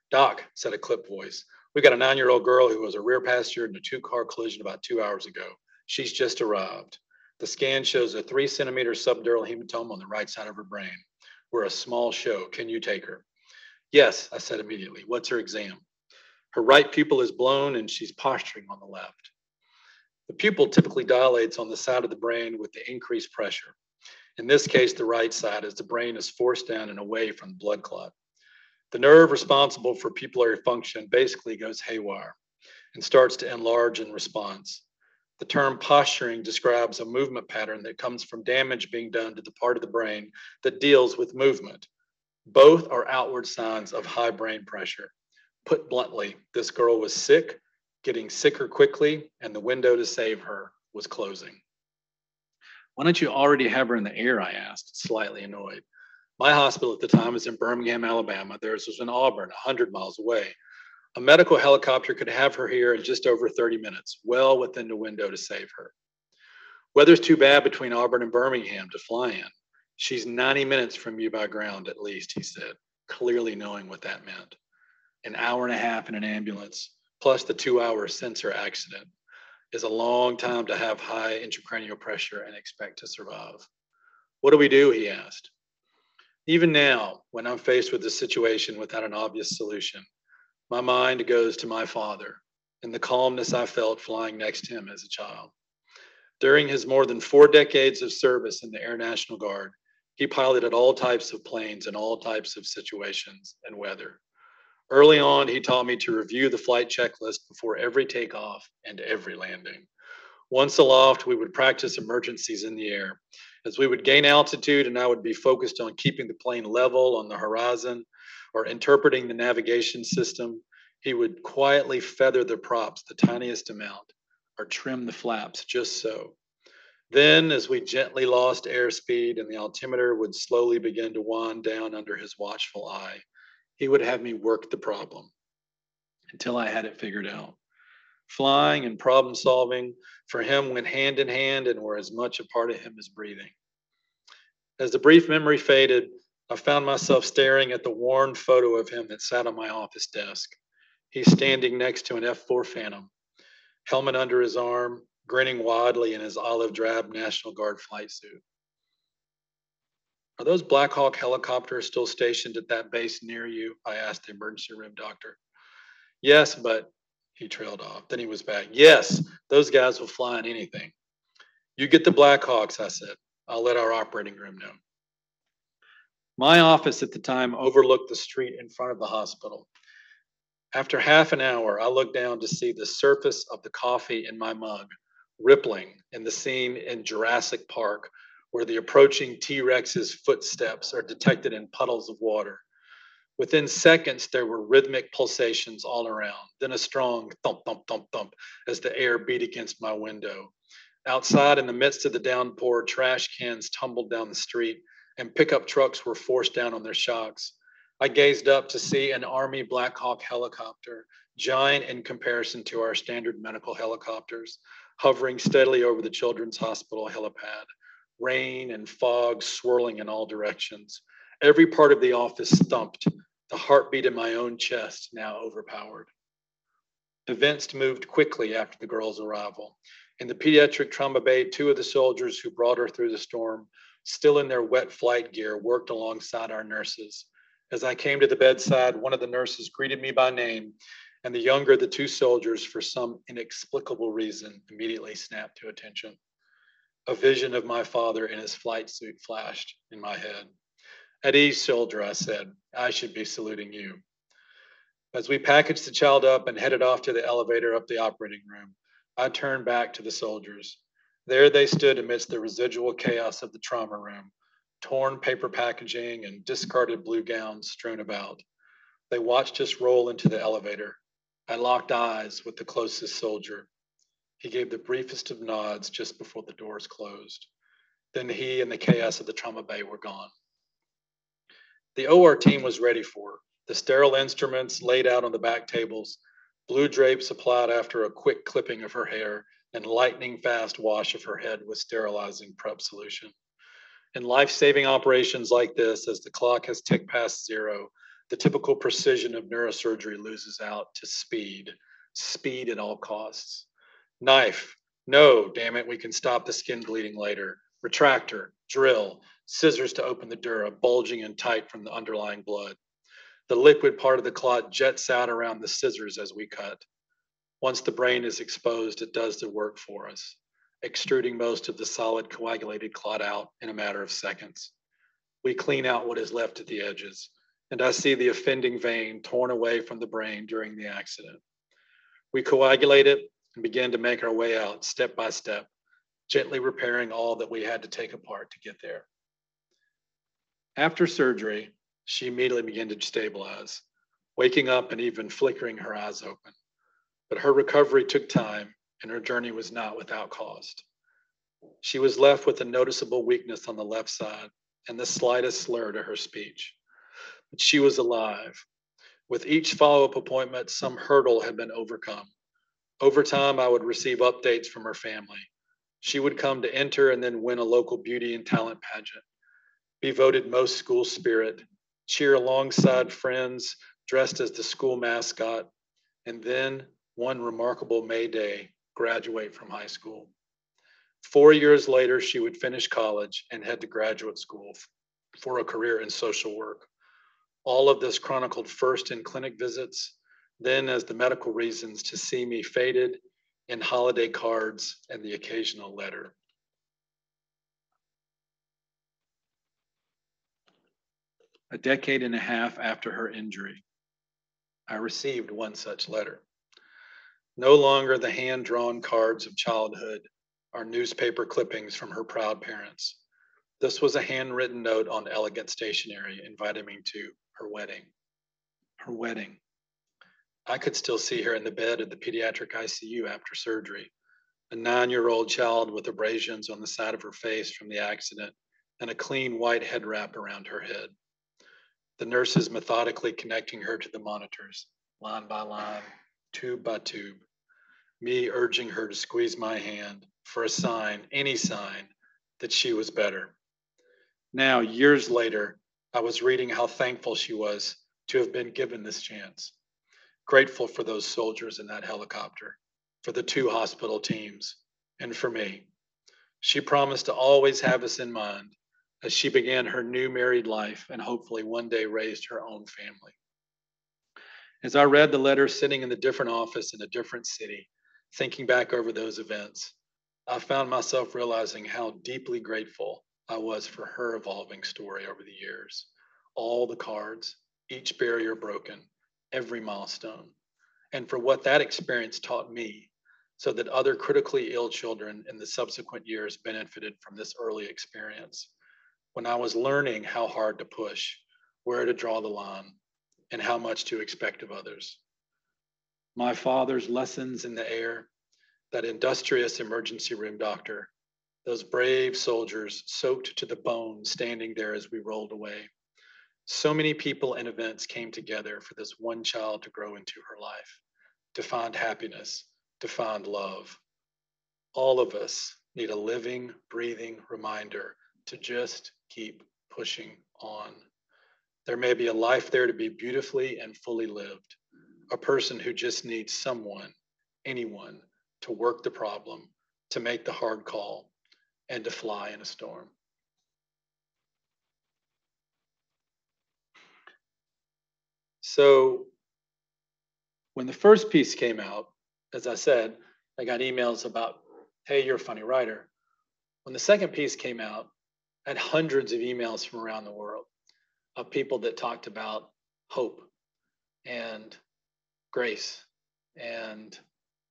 Doc, said a clipped voice, we got a nine year old girl who was a rear passenger in a two car collision about two hours ago. She's just arrived. The scan shows a three centimeter subdural hematoma on the right side of her brain. We're a small show. Can you take her? Yes, I said immediately. What's her exam? Her right pupil is blown and she's posturing on the left. The pupil typically dilates on the side of the brain with the increased pressure. In this case, the right side, as the brain is forced down and away from the blood clot. The nerve responsible for pupillary function basically goes haywire and starts to enlarge in response. The term posturing describes a movement pattern that comes from damage being done to the part of the brain that deals with movement. Both are outward signs of high brain pressure. Put bluntly, this girl was sick, getting sicker quickly, and the window to save her was closing. Why don't you already have her in the air? I asked, slightly annoyed. My hospital at the time was in Birmingham, Alabama. Theirs was in Auburn, 100 miles away. A medical helicopter could have her here in just over 30 minutes, well within the window to save her. Weather's too bad between Auburn and Birmingham to fly in. She's 90 minutes from you by ground, at least, he said, clearly knowing what that meant. An hour and a half in an ambulance, plus the two hour sensor accident, is a long time to have high intracranial pressure and expect to survive. What do we do? He asked. Even now, when I'm faced with a situation without an obvious solution, my mind goes to my father and the calmness I felt flying next to him as a child. During his more than four decades of service in the Air National Guard, he piloted all types of planes in all types of situations and weather. Early on, he taught me to review the flight checklist before every takeoff and every landing. Once aloft, we would practice emergencies in the air. As we would gain altitude, and I would be focused on keeping the plane level on the horizon or interpreting the navigation system, he would quietly feather the props the tiniest amount or trim the flaps just so. Then, as we gently lost airspeed and the altimeter would slowly begin to wind down under his watchful eye, he would have me work the problem until I had it figured out. Flying and problem solving for him went hand in hand and were as much a part of him as breathing. As the brief memory faded, I found myself staring at the worn photo of him that sat on my office desk. He's standing next to an F 4 Phantom, helmet under his arm, grinning widely in his olive drab National Guard flight suit. Are those Black Hawk helicopters still stationed at that base near you? I asked the emergency room doctor. Yes, but he trailed off. Then he was back. Yes, those guys will fly on anything. You get the Black Hawks, I said. I'll let our operating room know. My office at the time overlooked the street in front of the hospital. After half an hour, I looked down to see the surface of the coffee in my mug rippling in the scene in Jurassic Park where the approaching T Rex's footsteps are detected in puddles of water. Within seconds, there were rhythmic pulsations all around, then a strong thump, thump, thump, thump as the air beat against my window. Outside, in the midst of the downpour, trash cans tumbled down the street and pickup trucks were forced down on their shocks. I gazed up to see an Army Black Hawk helicopter, giant in comparison to our standard medical helicopters, hovering steadily over the Children's Hospital helipad rain and fog swirling in all directions. Every part of the office thumped, the heartbeat in my own chest now overpowered. Events moved quickly after the girl's arrival. In the pediatric trauma bay, two of the soldiers who brought her through the storm, still in their wet flight gear, worked alongside our nurses. As I came to the bedside, one of the nurses greeted me by name, and the younger of the two soldiers, for some inexplicable reason, immediately snapped to attention. A vision of my father in his flight suit flashed in my head. At ease, soldier, I said, I should be saluting you. As we packaged the child up and headed off to the elevator up the operating room, I turned back to the soldiers. There they stood amidst the residual chaos of the trauma room, torn paper packaging and discarded blue gowns strewn about. They watched us roll into the elevator. I locked eyes with the closest soldier. He gave the briefest of nods just before the doors closed. Then he and the chaos of the trauma bay were gone. The OR team was ready for her. The sterile instruments laid out on the back tables, blue drapes applied after a quick clipping of her hair, and lightning fast wash of her head with sterilizing prep solution. In life saving operations like this, as the clock has ticked past zero, the typical precision of neurosurgery loses out to speed, speed at all costs. Knife. No, damn it, we can stop the skin bleeding later. Retractor, drill, scissors to open the dura, bulging and tight from the underlying blood. The liquid part of the clot jets out around the scissors as we cut. Once the brain is exposed, it does the work for us, extruding most of the solid coagulated clot out in a matter of seconds. We clean out what is left at the edges, and I see the offending vein torn away from the brain during the accident. We coagulate it and began to make our way out step by step, gently repairing all that we had to take apart to get there. After surgery, she immediately began to stabilize, waking up and even flickering her eyes open. But her recovery took time and her journey was not without cost. She was left with a noticeable weakness on the left side and the slightest slur to her speech. But she was alive. With each follow up appointment, some hurdle had been overcome. Over time, I would receive updates from her family. She would come to enter and then win a local beauty and talent pageant, be voted most school spirit, cheer alongside friends dressed as the school mascot, and then one remarkable May Day, graduate from high school. Four years later, she would finish college and head to graduate school for a career in social work. All of this chronicled first in clinic visits, then as the medical reasons to see me faded in holiday cards and the occasional letter. A decade and a half after her injury, I received one such letter. No longer the hand drawn cards of childhood are newspaper clippings from her proud parents. This was a handwritten note on elegant stationery inviting me to her wedding. Her wedding. I could still see her in the bed of the pediatric ICU after surgery, a nine year old child with abrasions on the side of her face from the accident and a clean white head wrap around her head. The nurses methodically connecting her to the monitors, line by line, tube by tube. Me urging her to squeeze my hand for a sign, any sign, that she was better. Now, years later, I was reading how thankful she was to have been given this chance. Grateful for those soldiers in that helicopter, for the two hospital teams, and for me. She promised to always have us in mind as she began her new married life and hopefully one day raised her own family. As I read the letter sitting in the different office in a different city, thinking back over those events, I found myself realizing how deeply grateful I was for her evolving story over the years. All the cards, each barrier broken, every milestone, and for what that experience taught me, so that other critically ill children in the subsequent years benefited from this early experience. When I was learning how hard to push, where to draw the line, and how much to expect of others. My father's lessons in the air that industrious emergency room doctor, those brave soldiers soaked to the bone standing there as we rolled away. So many people and events came together for this one child to grow into her life, to find happiness, to find love. All of us need a living, breathing reminder to just keep pushing on. There may be a life there to be beautifully and fully lived, a person who just needs someone, anyone, to work the problem, to make the hard call, and to fly in a storm. So when the first piece came out, as I said, I got emails about, hey, you're a funny writer. When the second piece came out, I had hundreds of emails from around the world of people that talked about hope and grace and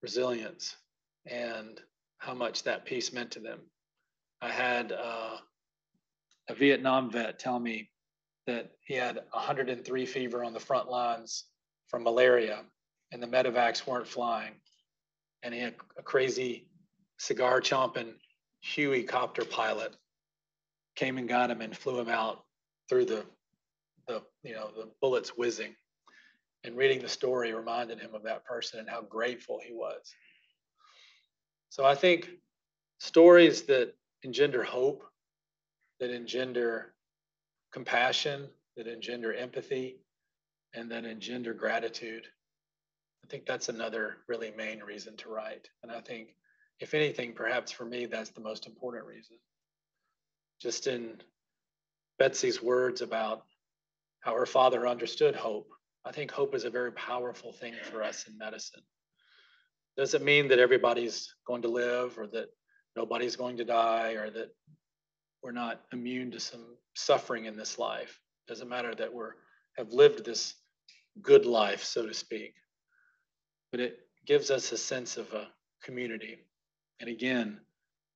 resilience and how much that piece meant to them. I had uh, a Vietnam vet tell me that he had 103 fever on the front lines from malaria, and the medevacs weren't flying. And he had a crazy cigar chomping Huey copter pilot came and got him and flew him out through the the you know the bullets whizzing. And reading the story reminded him of that person and how grateful he was. So I think stories that engender hope, that engender compassion, that engender empathy, and that engender gratitude. I think that's another really main reason to write. And I think, if anything, perhaps for me, that's the most important reason. Just in Betsy's words about how her father understood hope, I think hope is a very powerful thing for us in medicine. Doesn't mean that everybody's going to live or that nobody's going to die or that we're not immune to some suffering in this life. Doesn't matter that we're have lived this good life, so to speak. But it gives us a sense of a community. And again,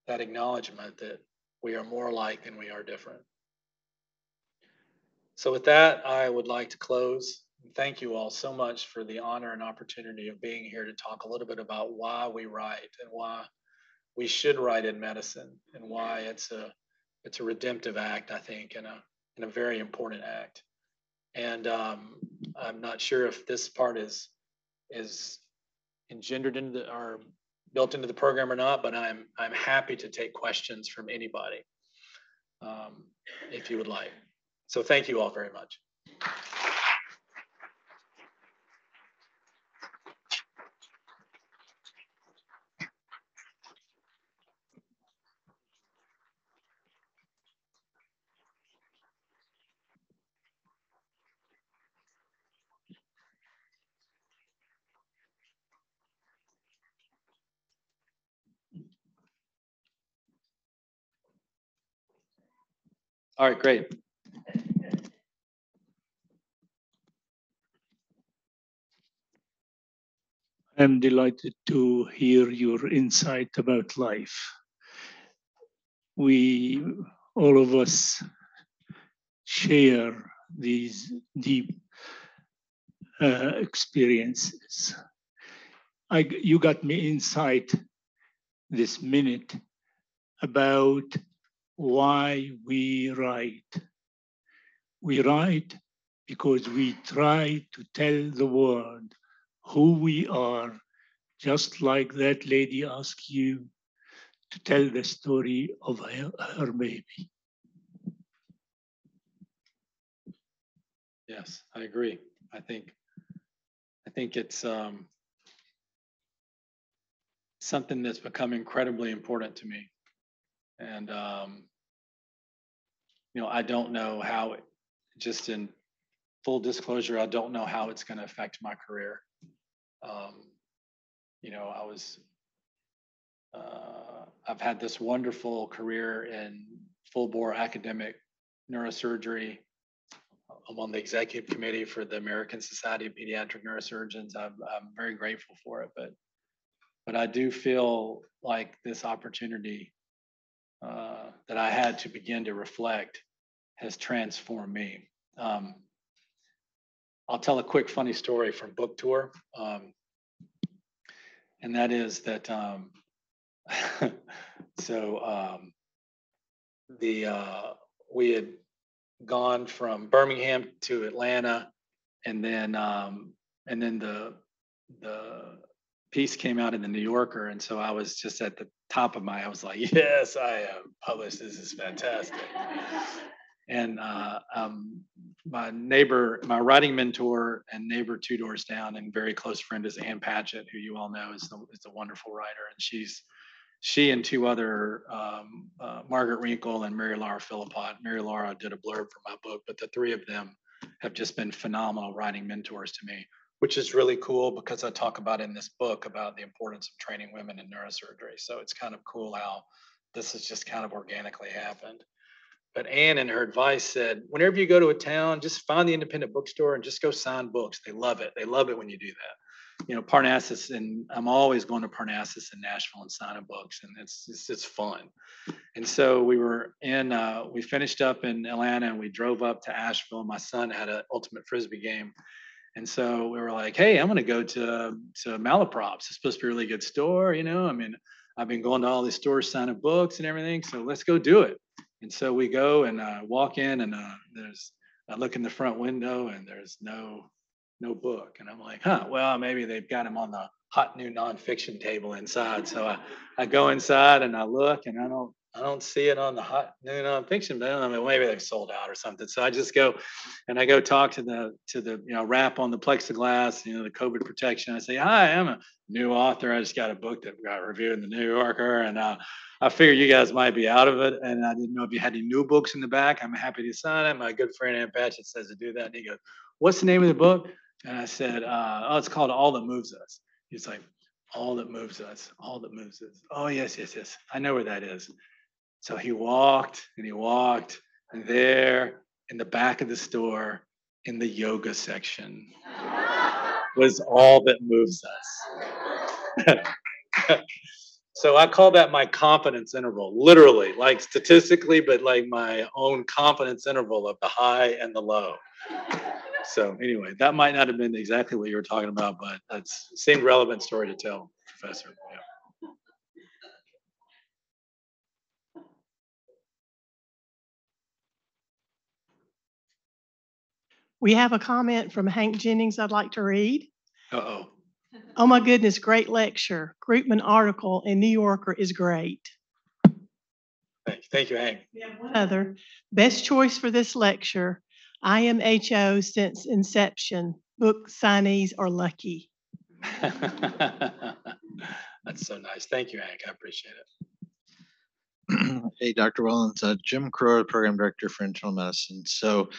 that acknowledgement that we are more alike than we are different. So, with that, I would like to close. Thank you all so much for the honor and opportunity of being here to talk a little bit about why we write and why we should write in medicine and why it's a it's a redemptive act, I think, and a and a very important act. And um, I'm not sure if this part is is engendered into the, or built into the program or not, but I'm I'm happy to take questions from anybody um, if you would like. So thank you all very much. All right, great. I'm delighted to hear your insight about life. We, all of us, share these deep uh, experiences. I, you got me insight this minute about why we write. We write because we try to tell the world who we are, just like that lady asked you to tell the story of her, her baby. Yes, I agree. I think, I think it's um, something that's become incredibly important to me. And, um, you know, I don't know how, just in full disclosure, I don't know how it's going to affect my career. Um, you know, I was, uh, I've had this wonderful career in full bore academic neurosurgery. I'm on the executive committee for the American Society of Pediatric Neurosurgeons. I'm, I'm very grateful for it, but but I do feel like this opportunity uh, that I had to begin to reflect has transformed me. Um, I'll tell a quick funny story from book tour. Um, and that is that um, so um, the uh, we had gone from Birmingham to Atlanta, and then um, and then the the piece came out in the New Yorker, and so I was just at the top of my. I was like, "Yes, I am published. This is fantastic." and uh, um, my neighbor, my writing mentor and neighbor two doors down and very close friend is Ann Patchett, who you all know is the, is a wonderful writer. And she's, she and two other, um, uh, Margaret Wrinkle and Mary Laura Philpott. Mary Laura did a blurb for my book, but the three of them have just been phenomenal writing mentors to me, which is really cool because I talk about in this book about the importance of training women in neurosurgery. So it's kind of cool how this has just kind of organically happened. But Ann, in her advice, said, whenever you go to a town, just find the independent bookstore and just go sign books. They love it. They love it when you do that. You know, Parnassus, and I'm always going to Parnassus in Nashville and signing books, and it's it's, it's fun. And so we were in, uh, we finished up in Atlanta, and we drove up to Asheville. My son had an ultimate frisbee game, and so we were like, "Hey, I'm going to go to to Malaprop's. It's supposed to be a really good store, you know. I mean, I've been going to all these stores signing books and everything, so let's go do it." And so we go and uh, walk in, and uh, there's I look in the front window, and there's no no book, and I'm like, huh, well maybe they've got him on the hot new nonfiction table inside. So I, I go inside and I look, and I don't I don't see it on the hot new nonfiction, but I mean, maybe they've sold out or something. So I just go and I go talk to the to the you know wrap on the plexiglass, you know, the COVID protection. I say, hi, I'm a new author. I just got a book that got reviewed in the New Yorker, and uh, I figured you guys might be out of it, and I didn't know if you had any new books in the back. I'm happy to sign it. My good friend Ann Patchett says to do that, and he goes, "What's the name of the book?" And I said, uh, "Oh, it's called All That Moves Us." He's like, "All that moves us, all that moves us." Oh yes, yes, yes. I know where that is. So he walked and he walked, and there in the back of the store in the yoga section was all that moves us. so I call that my confidence interval, literally, like statistically, but like my own confidence interval of the high and the low. So anyway, that might not have been exactly what you were talking about, but that's seemed relevant story to tell, Professor. Yeah. We have a comment from Hank Jennings I'd like to read. Uh-oh. Oh my goodness, great lecture. Groopman article in New Yorker is great. Thank you, thank you, Hank. We have one other. Best choice for this lecture, I am HO since inception. Book signees are lucky. That's so nice. Thank you, Hank. I appreciate it. hey, Dr. Wellons, uh, Jim Crow, Program Director for Internal Medicine. So,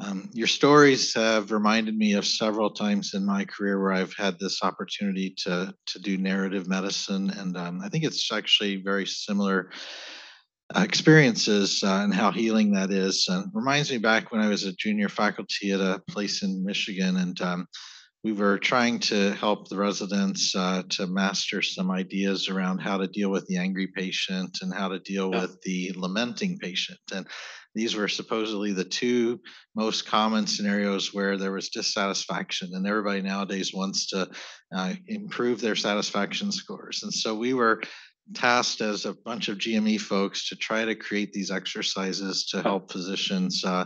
um, your stories have reminded me of several times in my career where I've had this opportunity to to do narrative medicine, and um, I think it's actually very similar uh, experiences uh, and how healing that is. Uh, reminds me back when I was a junior faculty at a place in Michigan, and um, we were trying to help the residents uh, to master some ideas around how to deal with the angry patient and how to deal Yeah. with the lamenting patient. And these were supposedly the two most common scenarios where there was dissatisfaction, and everybody nowadays wants to uh, improve their satisfaction scores. And so we were tasked as a bunch of GME folks to try to create these exercises to help physicians uh,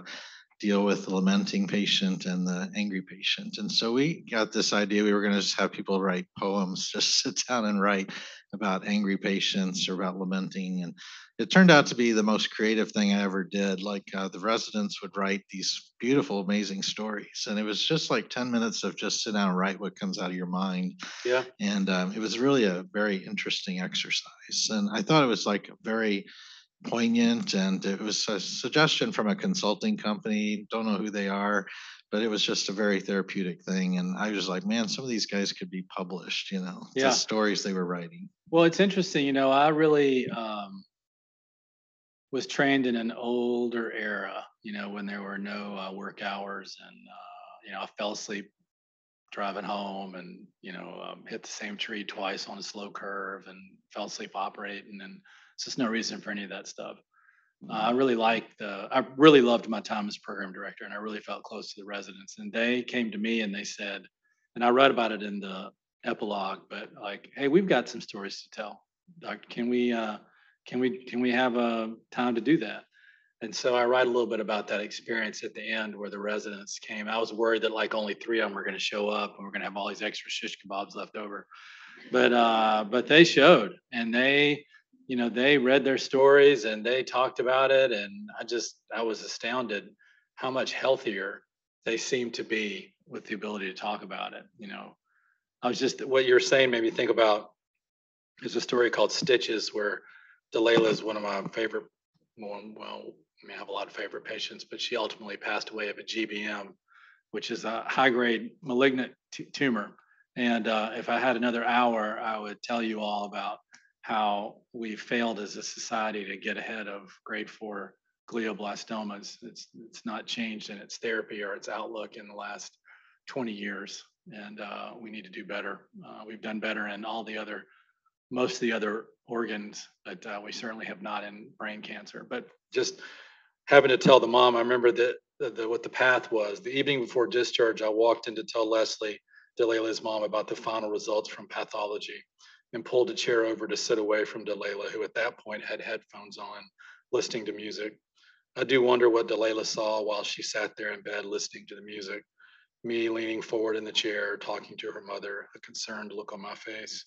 deal with the lamenting patient and the angry patient. And so we got this idea we were going to just have people write poems, just sit down and write about angry patients or about lamenting. And it turned out to be the most creative thing I ever did. Like uh, the residents would write these beautiful, amazing stories. And it was just like 10 minutes of just sit down and write what comes out of your mind. Yeah. And um, it was really a very interesting exercise. And I thought it was like a very poignant and it was a suggestion from a consulting company don't know who they are but it was just a very therapeutic thing and i was like man some of these guys could be published you know Yeah. the stories they were writing Well, it's interesting, you know, I really um, was trained in an older era, you know, when there were no uh, work hours and, uh, you know, I fell asleep driving home and, you know, um, hit the same tree twice on a slow curve and fell asleep operating. And just no reason for any of that stuff. Uh, I really liked the, I really loved my time as program director and I really felt close to the residents. And they came to me and they said, and I read about it in the epilogue, but like, hey, we've got some stories to tell. Doctor, can we, uh, can we, can we have a time to do that? And so I write a little bit about that experience at the end where the residents came. I was worried that like only three of them were going to show up and we're going to have all these extra shish kebabs left over. But, uh, but they showed and they, you know, they read their stories and they talked about it. And I just, I was astounded how much healthier they seem to be with the ability to talk about it. You know, I was just, what you're saying made me think about, there's a story called Stitches where Delayla is one of my favorite, well, I mean, I have a lot of favorite patients, but she ultimately passed away of a GBM, which is a high grade malignant t- tumor. And uh, if I had another hour, I would tell you all about how we failed as a society to get ahead of grade four glioblastomas. It's, it's not changed in its therapy or its outlook in the last 20 years. And uh, we need to do better. Uh, we've done better in all the other, most of the other organs, but uh, we certainly have not in brain cancer. But just having to tell the mom, I remember that the, what the path was. The evening before discharge, I walked in to tell Leslie, Delayla's mom, about the final results from pathology and pulled a chair over to sit away from Delayla, who at that point had headphones on, listening to music. I do wonder what Delayla saw while she sat there in bed listening to the music. Me leaning forward in the chair, talking to her mother, a concerned look on my face.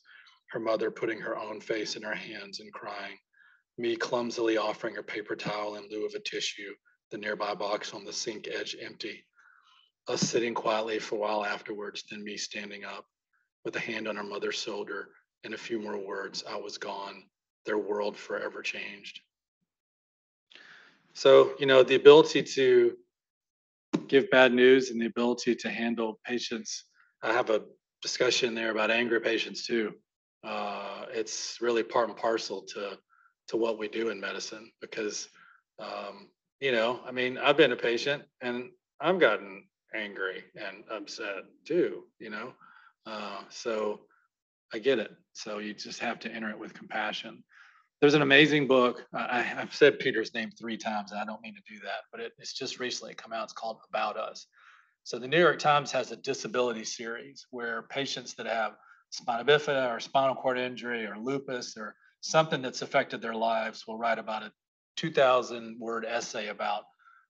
Her mother putting her own face in her hands and crying. Me clumsily offering her paper towel in lieu of a tissue, the nearby box on the sink edge empty. Us sitting quietly for a while afterwards, then me standing up with a hand on her mother's shoulder and a few more words. I was gone. Their world forever changed. So, you know, the ability to give bad news and the ability to handle patients. I have a discussion there about angry patients too. Uh, it's really part and parcel to to what we do in medicine because um, you know, I mean, I've been a patient and I've gotten angry and upset too, you know? Uh, so I get it. So you just have to enter it with compassion. There's an amazing book. I, have said Peter's name three times, and I don't mean to do that, but it, it's just recently come out. It's called About Us. So the New York Times has a disability series where patients that have spina bifida or spinal cord injury or lupus or something that's affected their lives will write about a 2,000 word essay about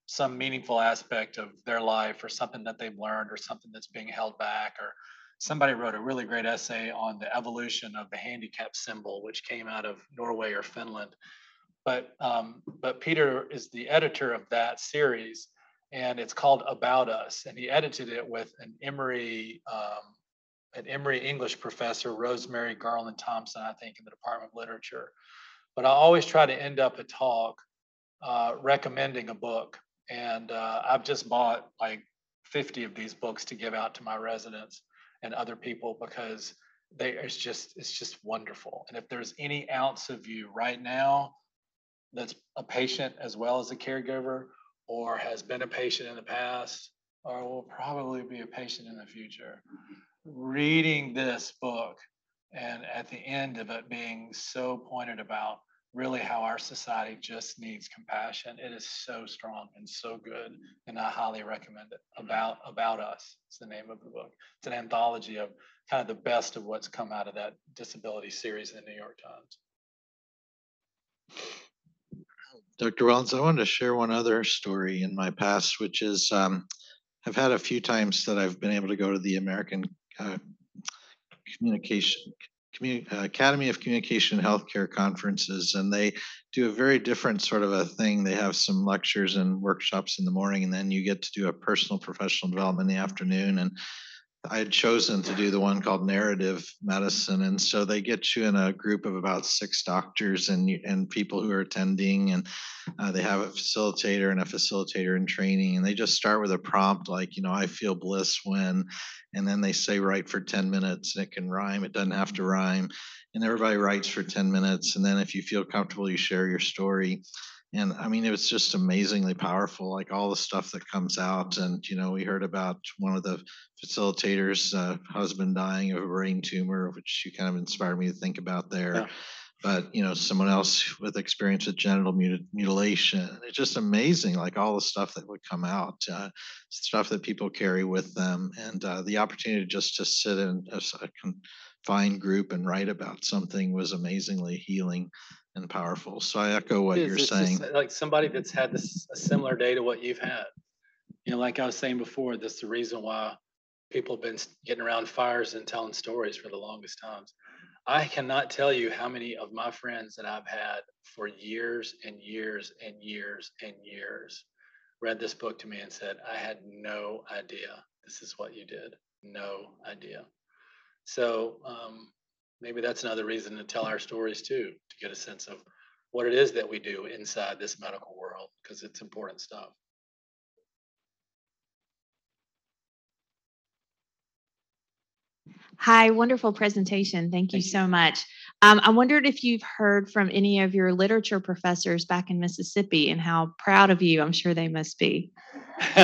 some meaningful aspect of their life or something that they've learned or something that's being held back or somebody wrote a really great essay on the evolution of the handicap symbol which came out of norway or finland. But um, but peter is the editor of that series and it's called about us and he edited it with an emory um, an emory english professor Rosemarie Garland-Thomson i think in the department of literature. But i always try to end up a talk uh, recommending a book and uh, I've just bought like 50 of these books to give out to my residents and other people because they it's just it's just wonderful. And if there's any ounce of you right now that's a patient as well as a caregiver or has been a patient in the past or will probably be a patient in the future, reading this book and at the end of it being so pointed about really how our society just needs compassion. It is so strong and so good, and I highly recommend it. About About Us It's the name of the book. It's an anthology of kind of the best of what's come out of that disability series in the New York Times. Dr. Wellons, I wanted to share one other story in my past, which is um, I've had a few times that I've been able to go to the American uh, Communication Commun- uh, Academy of Communication and Healthcare conferences, and they do a very different sort of a thing. They have some lectures and workshops in the morning, and then you get to do a personal professional development in the afternoon. And I had chosen to do the one called narrative medicine, and so they get you in a group of about six doctors and and people who are attending, and uh, they have a facilitator and a facilitator in training, and they just start with a prompt like, you know, I feel bliss when, and then they say write for ten minutes, and it can rhyme. It doesn't have to rhyme, and everybody writes for ten minutes, and then if you feel comfortable, you share your story and i mean it was just amazingly powerful like all the stuff that comes out. And you know we heard about one of the facilitators uh, husband dying of a brain tumor which you kind of inspired me to think about there. Yeah. but you know someone else with experience with genital mutil- mutilation. It's just amazing like all the stuff that would come out uh, stuff that people carry with them. And uh, the opportunity just to sit in a, a confined group and write about something was amazingly healing and powerful. So I echo what you're saying. Like somebody that's had this a similar day to what you've had. You know, like I was saying before, that's the reason why people have been getting around fires and telling stories for the longest times. I cannot tell you how many of my friends that I've had for years and years and years and years read this book to me and said, I had no idea this is what you did. No idea. So um, maybe that's another reason to tell our stories too, to get a sense of what it is that we do inside this medical world, because it's important stuff. Hi, wonderful presentation. Thank you Thank so you. much. Um, I wondered if you've heard from any of your literature professors back in Mississippi and how proud of you I'm sure they must be.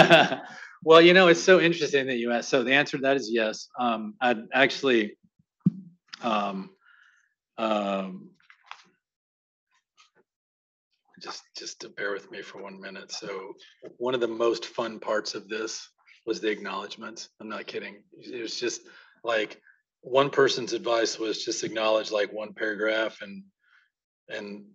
well, you know, it's so interesting that you asked. So the answer to that is yes. Um, I actually um, um, just just to bear with me for one minute. So one of the most fun parts of this was the acknowledgments. I'm not kidding. It was just like one person's advice was just acknowledge like one paragraph and and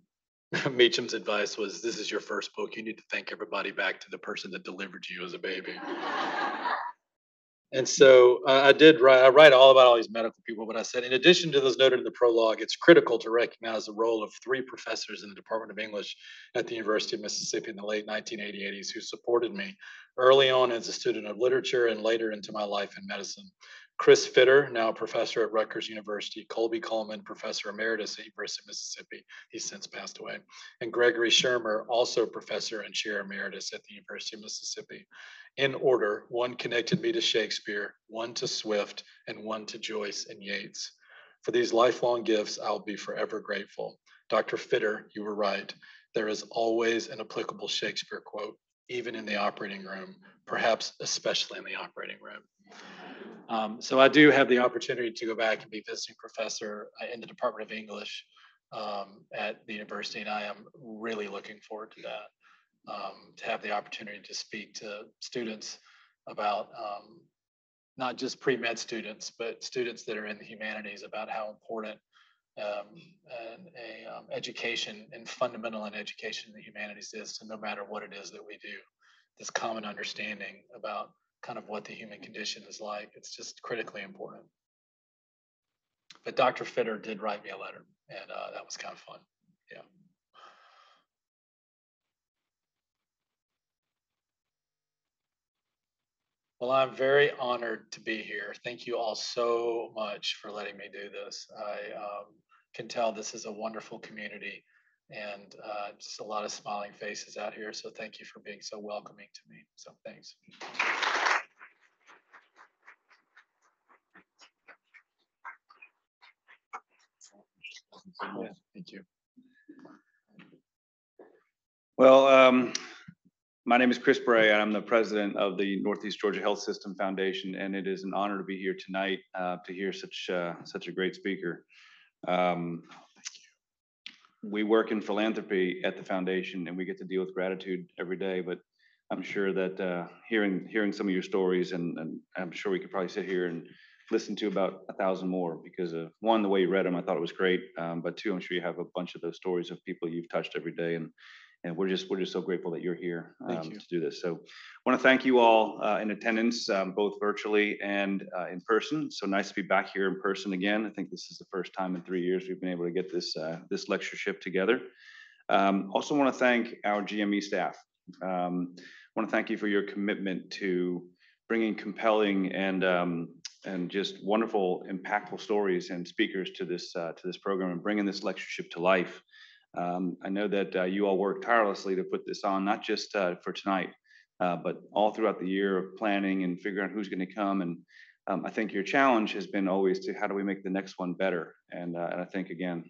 Meacham's advice was this is your first book. You need to thank everybody back to the person that delivered you as a baby. And so uh, I did write, I write all about all these medical people, but I said, in addition to those noted in the prologue, it's critical to recognize the role of three professors in the Department of English at the University of Mississippi in the late 1980s who supported me early on as a student of literature and later into my life in medicine. Chris Fitter, now professor at Rutgers University, Colby Kullman, professor emeritus at University of Mississippi, he's since passed away, and Gregory Schirmer, also professor and chair emeritus at the University of Mississippi. In order, one connected me to Shakespeare, one to Swift, and one to Joyce and Yeats. For these lifelong gifts, I'll be forever grateful. Dr. Fitter, you were right. There is always an applicable Shakespeare quote even in the operating room, perhaps especially in the operating room. Um, so I do have the opportunity to go back and be visiting professor uh, in the Department of English um, at the university, and I am really looking forward to that. Um, to have the opportunity to speak to students about um, not just pre-med students, but students that are in the humanities about how important um, an a, um, education and fundamental in education in the humanities is to no matter what it is that we do, this common understanding about kind of what the human condition is like. It's just critically important. But Dr. Fitter did write me a letter, and uh, that was kind of fun. Yeah. Well, I'm very honored to be here. Thank you all so much for letting me do this. I um, can tell this is a wonderful community and uh, just a lot of smiling faces out here. So thank you for being so welcoming to me. So thanks. Yeah, thank you. Well, um, my name is Chris Bray. and I'm the president of the Northeast Georgia Health System Foundation, and it is an honor to be here tonight uh, to hear such uh, such a great speaker. Um, we work in philanthropy at the foundation, and we get to deal with gratitude every day. But I'm sure that uh, hearing hearing some of your stories, and, and I'm sure we could probably sit here and listen to about a thousand more because of one, the way you read them, I thought it was great. Um, but two, I'm sure you have a bunch of those stories of people you've touched every day, and and we're just we're just so grateful that you're here um, you. to do this. So, I want to thank you all uh, in attendance, um, both virtually and uh, in person. So nice to be back here in person again. I think this is the first time in three years we've been able to get this uh, this lectureship together. Um, also, want to thank our GME staff. Um, want to thank you for your commitment to bringing compelling and um, and just wonderful, impactful stories and speakers to this uh, to this program and bringing this lectureship to life. Um, I know that uh, you all worked tirelessly to put this on, not just uh, for tonight, uh, but all throughout the year of planning and figuring out who's going to come. And um, I think your challenge has been always to how do we make the next one better? And, uh, and I think again,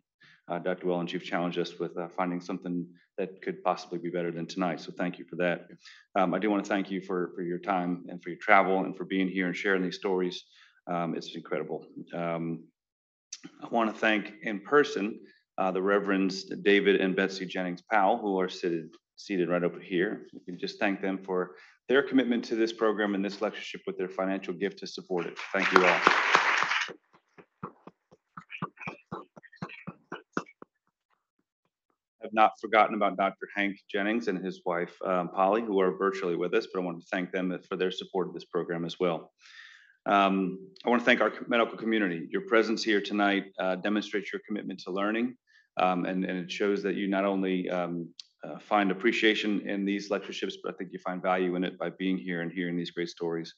Dr. Wellons, you've challenged us with uh, finding something that could possibly be better than tonight. So thank you for that. Um, I do want to thank you for for your time and for your travel and for being here and sharing these stories. Um, it's incredible. Um, I want to thank in person uh, the Reverends David and Betsy Jennings Powell, who are seated, seated right over here. We can just thank them for their commitment to this program and this lectureship with their financial gift to support it. Thank you all. I've not forgotten about Dr. Hank Jennings and his wife, um, Polly, who are virtually with us, but I want to thank them for their support of this program as well. Um, I want to thank our medical community. Your presence here tonight uh, demonstrates your commitment to learning, um, and, and it shows that you not only um, uh, find appreciation in these lectureships, but I think you find value in it by being here and hearing these great stories.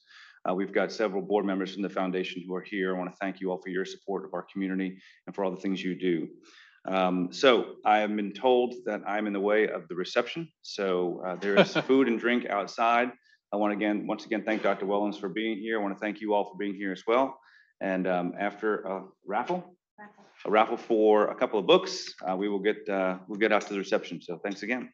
Uh, we've got several board members from the foundation who are here. I want to thank you all for your support of our community and for all the things you do. Um, so I have been told that I'm in the way of the reception. So uh, there is food and drink outside. I want to again, once again, thank Dr. Wellons for being here. I want to thank you all for being here as well. And um, after a raffle, a raffle for a couple of books, uh, we will get uh, we'll get out to the reception. So thanks again.